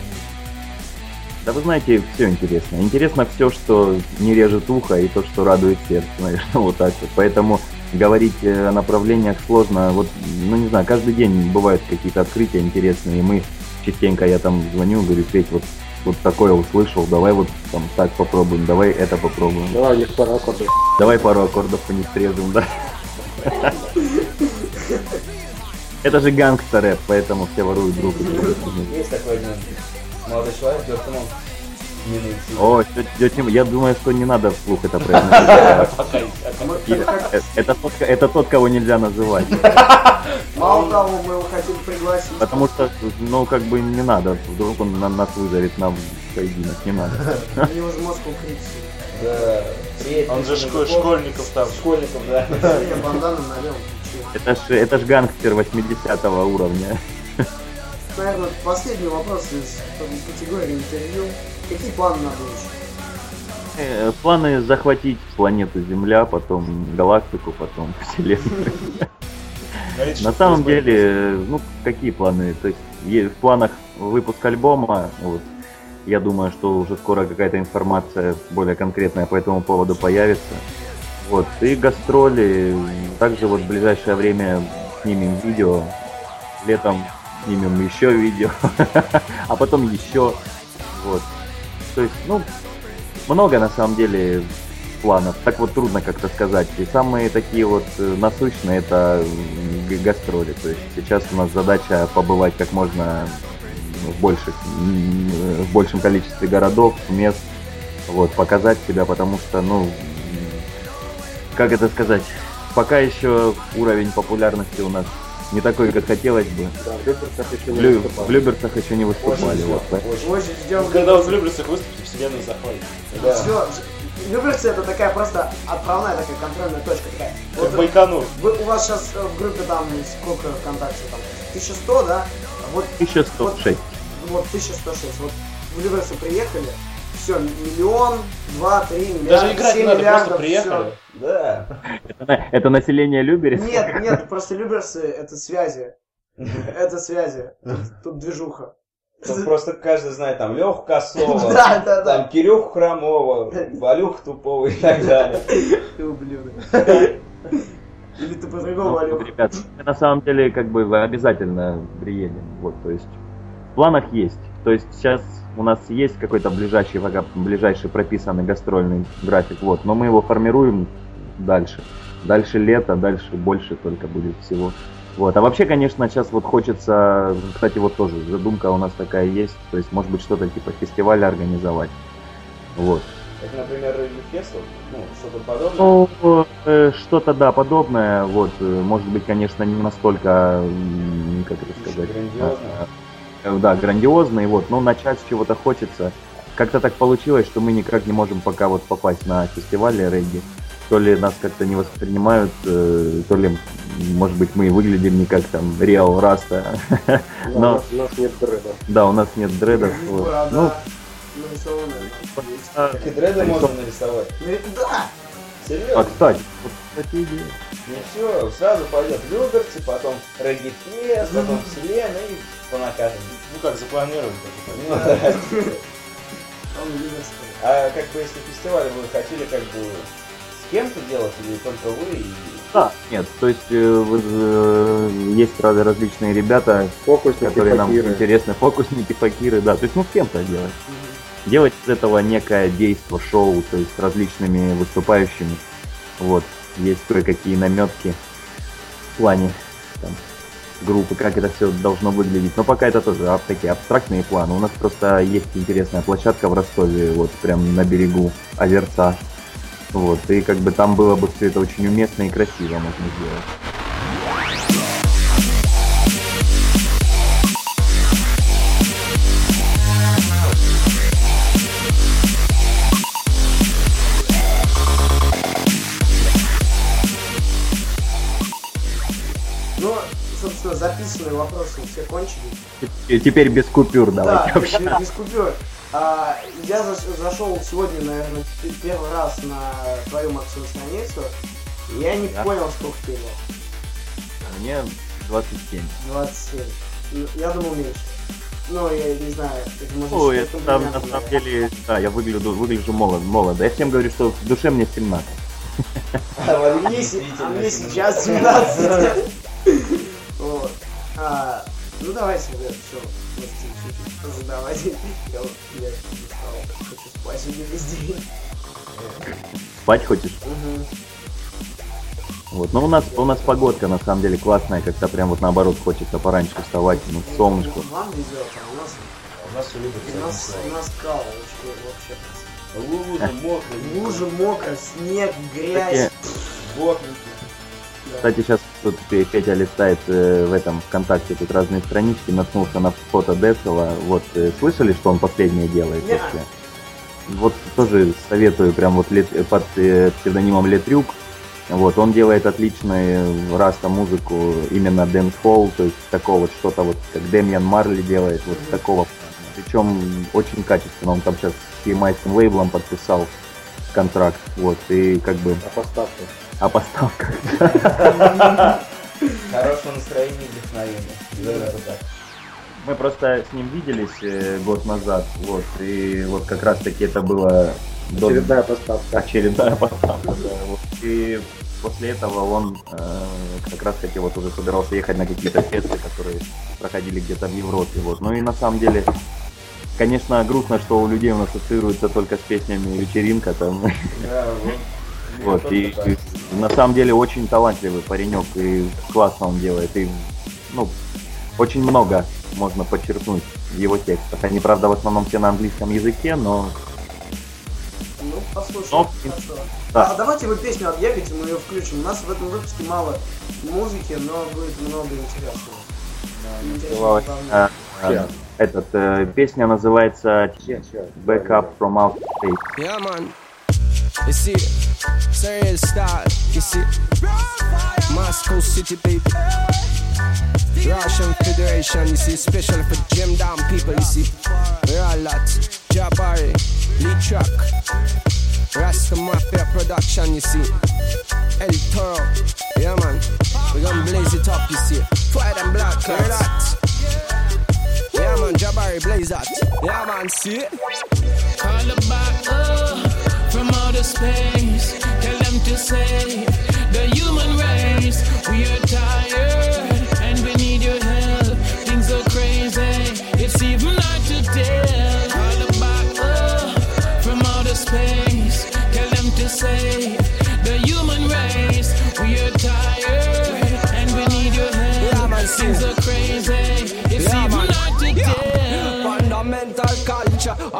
да вы знаете, все интересно. Интересно все, что не режет ухо, и то, что радует сердце, наверное, вот так вот. Поэтому говорить о направлениях сложно. Вот, ну не знаю, каждый день бывают какие-то открытия интересные, и мы частенько я там звоню, говорю, Петь, вот вот такое услышал, давай вот там так попробуем, давай это попробуем. Давай, не пора аккорды. Давай пару аккордов по них срежем, да. Это же гангстер-рэп, поэтому все воруют друг друга. Есть такой один молодой человек, Джордж Мон. О, тетя я думаю, что не надо вслух это произносить. Это тот, это тот, кого нельзя называть. Мало того, мы его хотим пригласить. Потому что, ну, как бы не надо. Вдруг он на- нас вызовет на поединок. Не надо. У него же мозг укрепится. Он же школьников там. Школьников, да. Это ж, это ж гангстер 80 уровня. Наверное, последний вопрос из категории интервью. Какие планы на будущее? Э, Планы захватить планету Земля, потом галактику, потом Вселенную. Говорит, На самом деле, ну, какие планы? То есть, в планах выпуск альбома, вот, я думаю, что уже скоро какая-то информация более конкретная по этому поводу появится. Вот, и гастроли. Также вот в ближайшее время снимем видео. Летом снимем еще видео. а потом еще. Вот. То есть, ну, много на самом деле планов. Так вот трудно как-то сказать. И самые такие вот э, насущные это гастроли. То есть сейчас у нас задача побывать как можно в, больших, в большем количестве городов, мест. Вот, показать себя, потому что, ну, как это сказать, пока еще уровень популярности у нас не такой, как хотелось бы. Да, в Люберцах еще не Лю- выступал. в Люберцах еще не выступали. Очень Вот, ждем. Очень ждем. Когда вы в Люберцах выступите, вселенную захватит. Да. Все, Люберцы это такая просто отправная такая контрольная точка такая. Как Вот Байконур. вы, у вас сейчас в группе там сколько ВКонтакте там 1100, да? Вот 1106. вот 1106. Вот в Люберцы приехали, все, миллион, два, три миллиарда, Даже играть не надо, миллиардов, просто приехали. Да. Это, на- это население Люберец? Нет, нет, просто Люберцы это связи. Это связи. Тут, тут движуха. Тут просто каждый знает там Леху Косова, Да, да, да. там Кирюху Хромова, Валюху Тупого и так далее. Ты ублюдок. Или ты по-другому, Ну, ребят, мы на самом деле как бы обязательно приедем. Вот, то есть в планах есть. То есть сейчас у нас есть какой-то ближайший, ближайший прописанный гастрольный график, вот, но мы его формируем дальше. Дальше лето, дальше больше только будет всего. Вот. А вообще, конечно, сейчас вот хочется, кстати, вот тоже задумка у нас такая есть, то есть, может быть, что-то типа фестиваля организовать. Вот. Как, например, Юфест, ну, что-то подобное. Ну, э, что-то, да, подобное. Вот, э, может быть, конечно, не настолько, как это сказать, Грандиозно. э, да, грандиозный, вот, но начать с чего-то хочется. Как-то так получилось, что мы никак не можем пока вот попасть на фестивали регги. То ли нас как-то не воспринимают, э, то ли, может быть, мы выглядим не как там Реал Раста. Но, нас, у нас нет дреда. да, у нас нет дредов. Ну, а, Так и дреды можно нарисовать. Ну, Да! а, Серьезно? кстати, вот, кстати, идея. Не все, сразу пойдет Люберцы, потом Регги Фест, потом Вселенная и по. Ну как, запланировали. Ну. А как бы если фестиваль вы хотели как бы кем-то делать или только вы и Да, нет, то есть э, э, есть раз- различные ребята, Фокусники, которые нам факиры. интересны, фокусники, факиры, да, то есть ну с кем-то делать. Делать из этого некое действо, шоу, то есть различными выступающими. Вот, есть кое-какие наметки в плане там, группы, как это все должно выглядеть. Но пока это тоже аб- такие абстрактные планы. У нас просто есть интересная площадка в Ростове, вот прям на берегу озерца. Вот, и как бы там было бы все это очень уместно и красиво можно сделать. Ну, собственно, записанные вопросы все кончились. И теперь без купюр Да, давайте без, вообще. без купюр. А, я заш- зашел сегодня, наверное, первый раз на твою Максиму страницу. и Я не Да. понял, сколько тебе лет. Мне 27. 27. Ну, Я думал меньше. Ну, я не знаю, это может Ой, это там на самом деле, да, я выгляжу, выгляжу молод, молодо. Я всем говорю, что в душе мне 17. А а мне сейчас 17. Вот. А, Ну давайте, ребят, все. Можете чуть-чуть задавать. Я вот я устал. Хочу спать сегодня весь день. Спать хочешь? Мгм. Вот. Но у нас, у нас погодка на самом деле классная, когда прям вот наоборот хочется пораньше вставать, ну, солнышко. Вам везет, а у нас, У нас все любят. у нас, у нас кал, вообще. лужа, мокрый, Лужа, мокро, снег, грязь. Бокники. Да. Кстати, сейчас тут Пе- Петя листает э, в этом ВКонтакте тут разные странички, наткнулся на фото Децела. Вот э, слышали, что он последнее делает? Не. вообще? Вот тоже советую, прям вот лет- э, под э, псевдонимом Le Truk. Вот, он делает отличную раста музыку, именно dancehall, то есть такого вот что-то вот, как Damian Marley делает, вот такого. Причем очень качественно, он там сейчас с ямайским лейблом подписал контракт, вот, и как бы А поставка. О поставках. Хорошего настроения и вдохновения. Мы просто с ним виделись э, год назад, вот, и вот как раз таки это было Очередная поставка. очередная поставка, да, вот. И после этого он э, как раз таки вот уже собирался ехать на какие-то фесты, которые проходили где-то в Европе. Вот. Ну и на самом деле, конечно, грустно, что у людей он ассоциируется только с песнями вечеринка там. Да, вот. Вот, и, и на самом деле очень талантливый паренек, и классно он делает, и, ну, очень много можно подчеркнуть в его текстах. Они, правда, в основном все на английском языке, но Ну, послушаем. Ну, хорошо. да. А давайте вы песню отбегайте, мы ее включим. У нас в этом выпуске мало музыки, но будет много интересного. Интересного бывает, дополнения. э, э, этот, э, песня называется Back Up From Outer Space. Yeah, man. You see, it's a real style. You see, Moscow City, baby. Russian Federation, you see, special for Jim Down people, you see. We're all lot. Jabari, Lee Truck, Rasta Mafia production, you see. El Toro, yeah, man. We gonna blaze it up, you see. White and black, hear that? Yeah, man, Jabari, blaze that. Yeah, man, see it? Call it back space. Tell them to save the human race. We are tired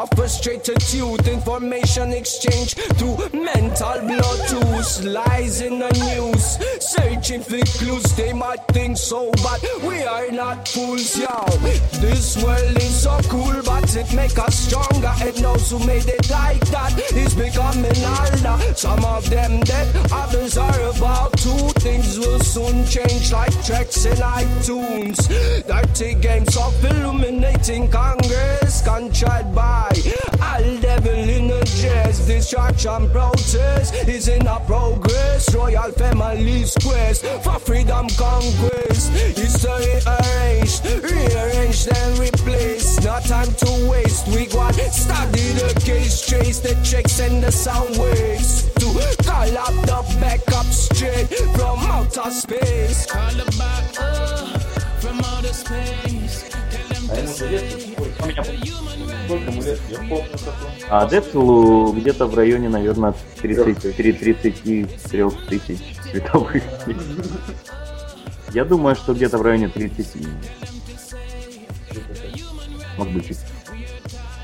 frustrated youth, information exchange through mental Bluetooth, lies in the news, searching for clues. They might think so, but we are not fools, y'all. This world is so cool, but it make us stronger. And those who made it like that is becoming older. Some of them dead, others are about to. Things will soon change like tracks in iTunes. Dirty games of illuminating Congress, controlled by Destruction protest is in a progress. Royal family's quest for freedom conquest. History arranged, rearranged and replaced. No time to waste. We go and study the case, trace the checks and the sound waves. To call up the backup straight from outer space. Call it back up from outer space. А ему же лет save сколько? the human race. Сколько ему лет? Я помню такое. А Децлу где-то в районе, наверное, 33 тысяч световых лет. Я думаю, что где-то в районе 30. Может быть, чуть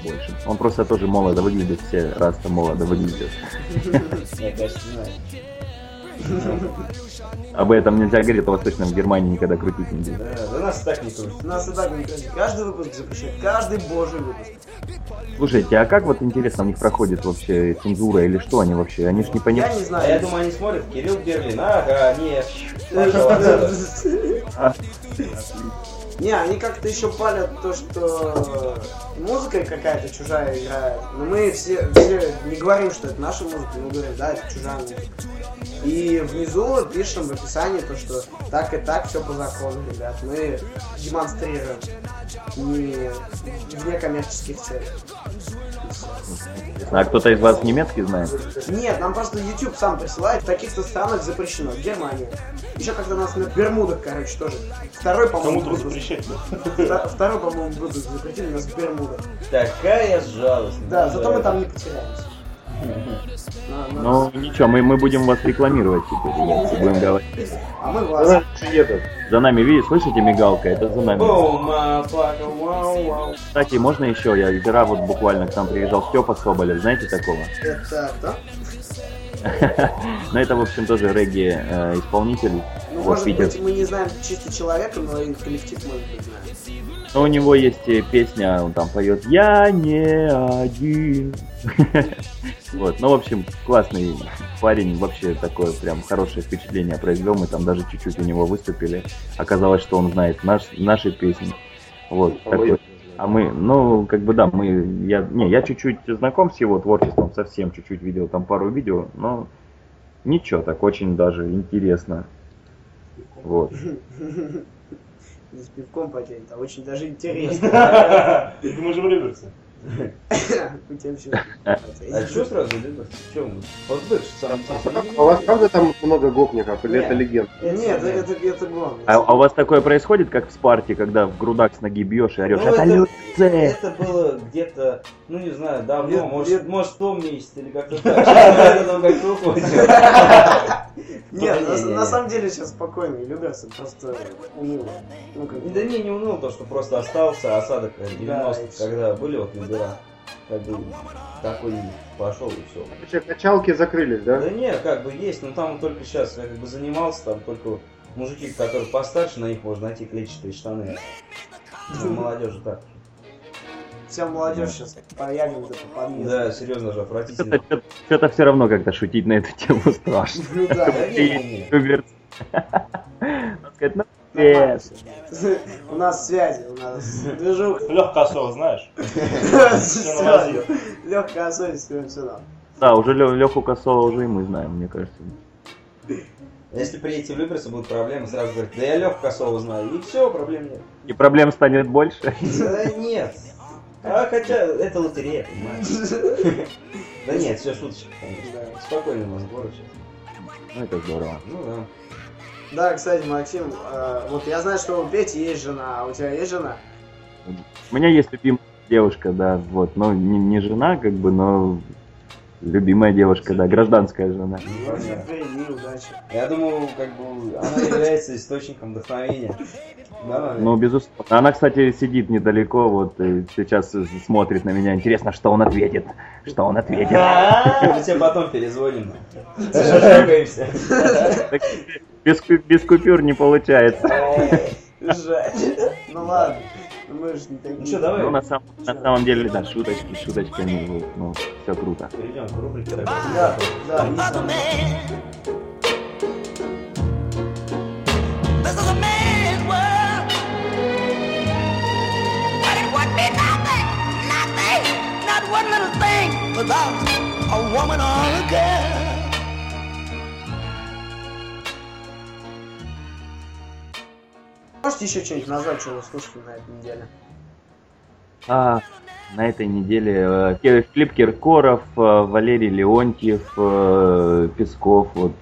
больше. Он просто тоже молодо выглядит, все раз-то молодо выглядят. Я, конечно, знаю. Об этом нельзя говорить, а восточном в Германии никогда крутить нельзя. Да, да нас и так не крутит. Нас и так не каждый, каждый выпуск запрещает. Каждый божий выпуск. Слушайте, а как вот интересно у них проходит вообще цензура или что они вообще? Они ж не Я понимают. не А знаю. я думаю, они смотрят, Кирилл Берлин, ага, нет. Не, они как-то еще палят то, что музыка какая-то чужая играет. Но мы все, все не говорим, что это наша музыка, мы говорим, да, это чужая музыка. И внизу пишем в описании то, что так и так все по закону, ребят. Мы демонстрируем не вне коммерческих целей. А кто-то из вас немецкий знает? Нет, нам просто YouTube сам присылает. В таких-то странах запрещено. Германия. Еще когда нас на Бермудах, короче, тоже. Второй, по-моему, Кому-то Вта- Второй, по-моему, выпуск запретили нас в Бермудах. Такая жалость. Да, зато мы там не потеряемся. Ну ничего, мы, мы будем вас рекламировать теперь, будем говорить. А мы За вас. нами. За видите, слышите мигалка? Это за нами. Кстати, можно еще? Я вчера вот буквально к нам приезжал Степа Соболев, знаете такого? Это? Ну это, в общем, тоже регги э, исполнитель. Ну, может быть, мы не знаем чисто человека, но и коллектив может быть знаем. Но у него есть э, песня, он там поет «Я не один». Вот, ну, в общем, классный парень, вообще такое прям хорошее впечатление произвел. Мы там даже чуть-чуть у него выступили. Оказалось, что он знает наш, наши песни. Вот, А такой. мы- А мы, ну, как бы да, мы, я, не, я чуть-чуть знаком с его творчеством, совсем чуть-чуть видел там пару видео, но ничего, так очень даже интересно. Вот. Не с пивком потеть, а очень даже интересно. Мы же в реверсе. У тебя всё. А что сразу любишь? Че? Вот бывший сам А у вас правда там много гопников или это легенда? Нет, это, это гон. А, а у вас такое происходит, как в Спарте, когда в грудак с ноги бьешь и орешь, Ну, это это- Люци! Это было где-то, ну не знаю, давно, может, может в том месяце или как-то так. Нет, на, самом деле сейчас спокойно, и Люберсон просто уныло. Ну, как Да не, не уныл то, что просто остался осадок Да, и 90 всё. когда были вот Любера. Как бы такой пошел и все. Вообще, качалки закрылись, да? Да нет, как бы есть, но там только сейчас я как бы занимался, там только мужики, которые постарше, на них можно найти клетчатые штаны. Ну, молодежи так. вся молодежь сейчас появится по подъезду. Да, серьезно же, отвратительно. Что-то все равно как-то шутить на эту тему страшно. Ну да, Да не-не-не. Люберцы. Надо сказать, ну. У нас связи, у нас движуха. Лег косого, знаешь? Легкая совесть, все равно. Да, уже Леху Косова уже и мы знаем, мне кажется. Если приедете в Люберцы, будут проблемы, сразу говорят, да я Леху Косова знаю, и все, проблем нет. И проблем станет больше. Да нет. А хотя это лотерея, понимаешь? Да нет, все шуточки, конечно. Спокойно у нас город сейчас. Ну, это здорово. Ну да. Да, кстати, Максим, э, вот я знаю, что у Пети есть жена, а у тебя есть жена? У меня есть любимая девушка, да, вот, но не, не жена, как бы, но любимая девушка, да, гражданская жена. Удачи. Я думаю, как бы она является источником вдохновения. Да, Ну, безусловно. Она, кстати, сидит недалеко, вот, и сейчас смотрит на меня. Интересно, что он ответит. Что он ответит. Мы тебе потом перезвоним. Зашокаемся. Так, Без, без купюр не получается. Жаль. Ну ладно. Ну мы же не такие. Ну что, давай Ну, на, сам- на самом деле, да, шуточки, шуточками, вот, ну, все круто. перейдем к рубрике. Да, да, не Other знаю. man. This is a man's world. But it would be nothing, nothing, not one little thing without a woman or a girl. Можете еще что-нибудь назвать, что вы слушали на этой неделе? А, на этой неделе э, Филипп Киркоров, э, Валерий Леонтьев, э, Песков, вот.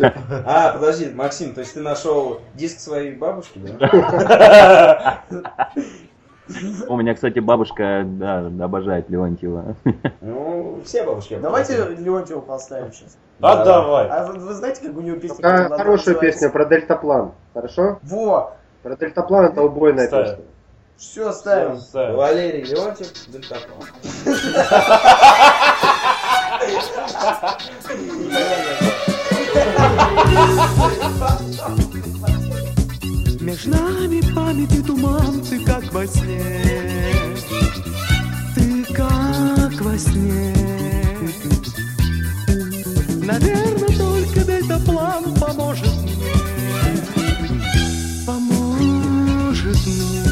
А, подожди, Максим, то есть ты нашел диск своей бабушки, да? У меня, кстати, бабушка, да, обожает Леонтьева. Ну, все бабушки. Давайте. Леонтьева поставим сейчас. Да, Да. давай. А вы, вы знаете, как у него песня? «Одна хорошая называется»? песня про дельтаплан. Хорошо? Во! Про дельтаплан это убойная Ставим. песня. Все, ставим. Ставим. Валерий Леонтьев, Дельтаплан. Между нами память и туман, ты как во сне, ты как во сне. Наверное, только дельтаплан поможет мне, поможет мне.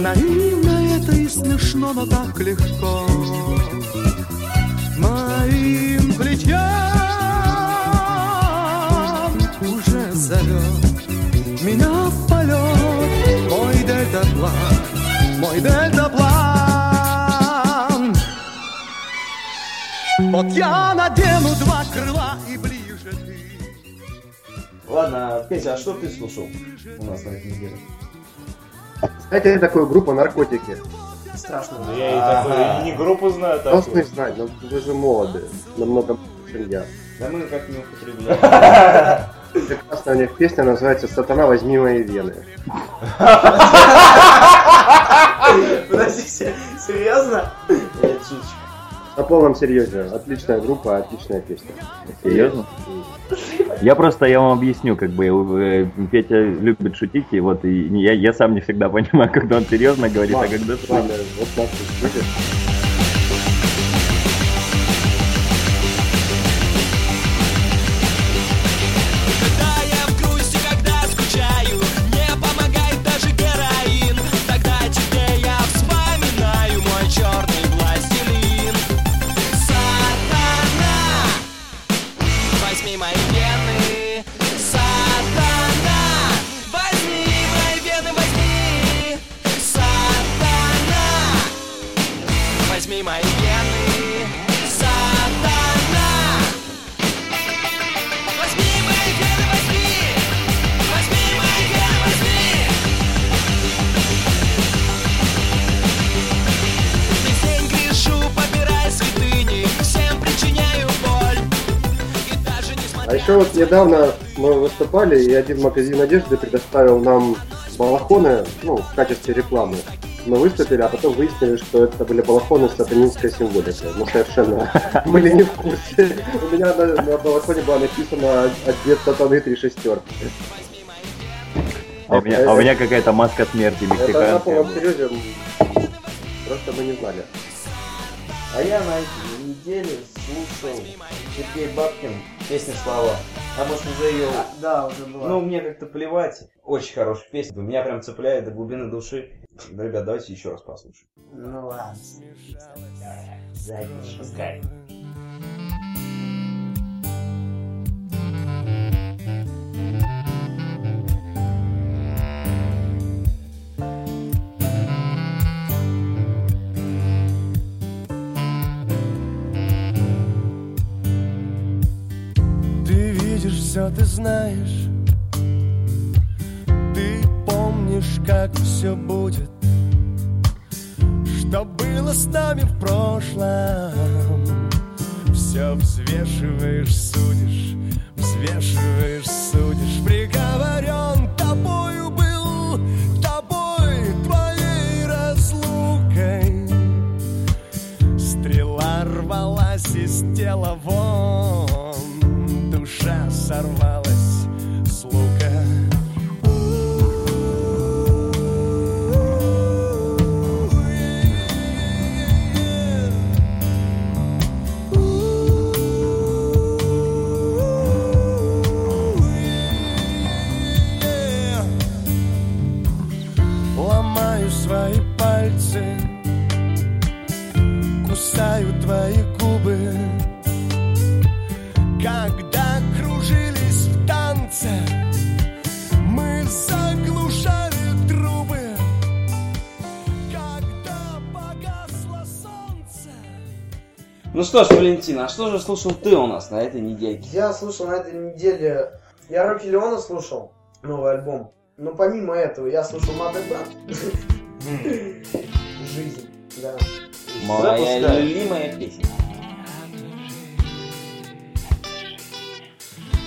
Наивно это и смешно, но так легко моим плечам зовет меня в полет мой дельтаплан, мой дельтаплан. Вот я надену два крыла и ближе ты. Ладно, Петя, а что ты слушал у нас на этой неделе? Знаете такую группу наркотики? Страшно. Да Я и такой, и не группу знаю такую. знать, но вы же молоды. Намного больше, чем я. Да мы как не употребляем. Прекрасная у них песня называется «Сатана, возьми мои вены». Подождите, серьезно? Это шуточка. На полном серьезе. Отличная группа, отличная песня. Серьезно? Я просто, я вам объясню, как бы, э, Петя любит шутить, и вот и я, я сам не всегда понимаю, когда он серьезно говорит, а когда. Ладно, вот так вот недавно мы выступали, и один магазин одежды предоставил нам балахоны, ну, в качестве рекламы. Мы выступили, а потом выяснили, что это были балахоны с сатанинской символикой. Мы совершенно были не в курсе. У меня на, на балахоне было написано «Ответ сатаны три шестерки». А у меня, а у меня какая-то маска смерти Это на мексиканская. полном серьезе. Просто мы не знали. А я на неделе слушал Сергей Бабкин песню «Слова». А может уже ее... Да, уже было. Ну, мне как-то плевать. Очень хорошая песня. Меня прям цепляет до глубины души. Ну, ребят, давайте еще раз послушаем. Ну ладно. Задний шагай. Все, ты знаешь. Ты помнишь, как все будет Что было с нами в прошлом. Все взвешиваешь, судишь Взвешиваешь, судишь. Приговорен тобою был Тобой, твоей разлукой. Стрела рвалась из тела вон, Ну что ж, Валентин, а что же слушал ты у нас на этой недельке? Я слушал на этой неделе... Я Рокки Леона слушал, новый альбом. Но помимо этого я слушал Мадек Жизнь, да. Моя любимая песня.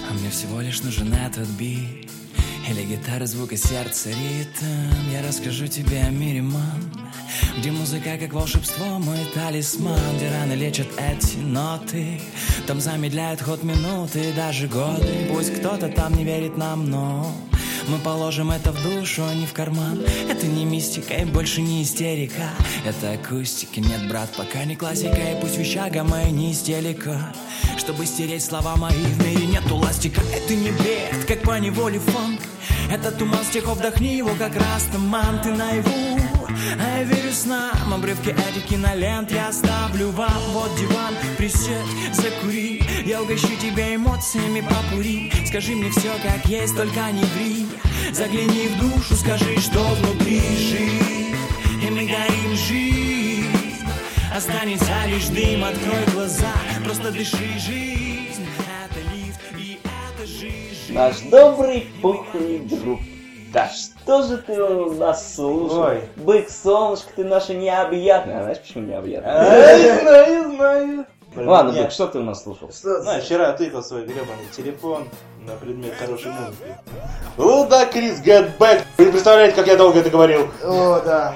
А мне всего лишь нужен этот бит Или гитара, звук и сердце ритм Я расскажу тебе о мире, мам Где музыка как волшебство, мой талисман Где раны лечат эти ноты. Там замедляют ход минуты, даже годы. Пусть кто-то там не верит нам, но мы положим это в душу, а не в карман. Это не мистика и больше не истерика. Это акустика, нет, брат, пока не классика. И пусть вещага моя не истерика. Чтобы стереть слова мои в мире нету ластика Это не бред, как по неволе фанк. Это туман стихов, вдохни его как раз туман. Ты наяву, а я верю снам Обрывки этих кинолент я оставлю вам. Вот диван, присядь, закури. Я угощу тебя эмоциями попури. Скажи мне все как есть, только не ври. Загляни в душу, скажи, что внутри жив. И мы горим жив Останется лишь дым, открой глаза. Просто дыши жизнь жизнь. Наш добрый пухлый друг. Да что же ты у нас слушал? Ой. Бык, солнышко, ты наша необъятная. А знаешь, почему необъятная? Ай, знаю, знаю. Ладно, Бык, что ты у нас слушал? Что Знаешь, вчера я тыкал свой гребаный телефон на предмет хорошей музыки. Луда Крис Get Back. Вы не представляете, как я долго это говорил. О, да.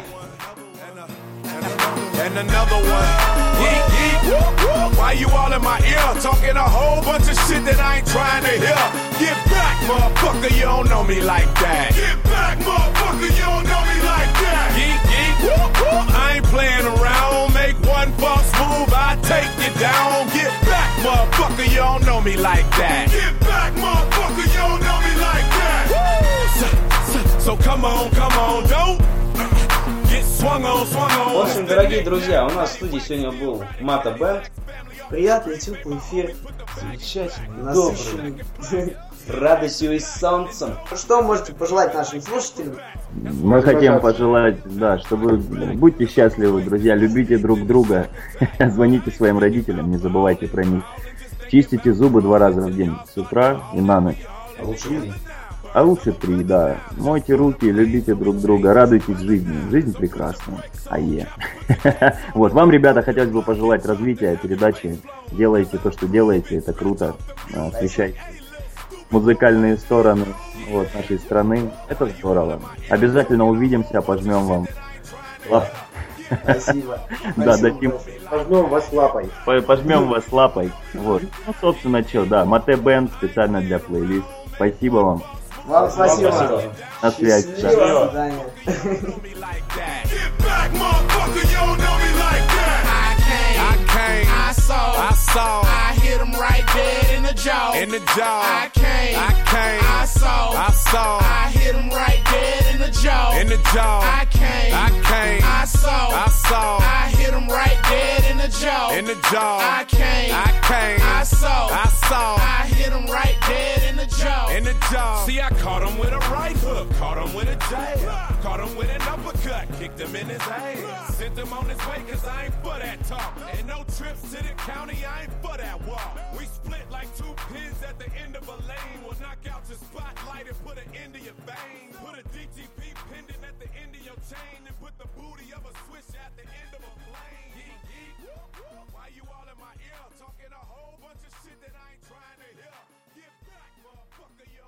and another one. Yeet, yeet. Why you all in my ear? Talking a whole bunch of shit that I ain't trying to hear. Get back, motherfucker, you don't know me like that. Get back, motherfucker, you don't know me like that. Geek, Yeet, yeet. I ain't playing around. Make one false move, I take you down. Get back, motherfucker, you don't know me like that. Get back, motherfucker, you don't know me like that. Woo! So, so, so come on, come on, don't В общем, дорогие друзья, у нас в студии сегодня был Мата Бенд. Приятный, теплый эфир. Замечательный, добрый, Насыщенный. радостью и солнцем. Что можете пожелать нашим слушателям? Мы хотим пожелать, да, чтобы будьте счастливы, друзья, любите друг друга, звоните своим родителям, не забывайте про них. Чистите зубы два раза в день, с утра и на ночь. А лучше. А лучше три, да. Мойте руки, любите друг друга, радуйтесь жизни. Жизнь прекрасна. А е. Вот, вам, ребята, хотелось бы пожелать развития передачи. Делайте то, что делаете, это круто. А, Освещайте музыкальные стороны вот, нашей страны. Это здорово. Обязательно увидимся, пожмем вам лап. Спасибо. Да, дадим. Пожмем вас лапой. По- Пожмем вас лапой. Вот. Ну, собственно, что, да, Мате Бенд специально для плейлист. Спасибо вам. Вам спасибо. На связь. да. Счастливо, до свидания. Saw, I saw, I hit him right dead in the jaw. in the jaw. I came, I came, I saw, I saw, I hit him right dead in the jaw. in the jaw. I came, I came, I saw, I saw, I hit him right dead in the jaw. in the jaw. I came, I came, I saw, I saw, I hit him right dead in the jaw. in the jaw. See, I caught him with a right hook, caught him with a jab, caught him with an uppercut, kicked him in his ass, sent him on his way cause I ain't for that talk. And no trips to the county, I ain't for that walk. We split like two pins at the end of a lane. We'll knock out your spotlight and put an end to your veins. Put a DTP pendant at the end of your chain and put the booty of a switch at the end of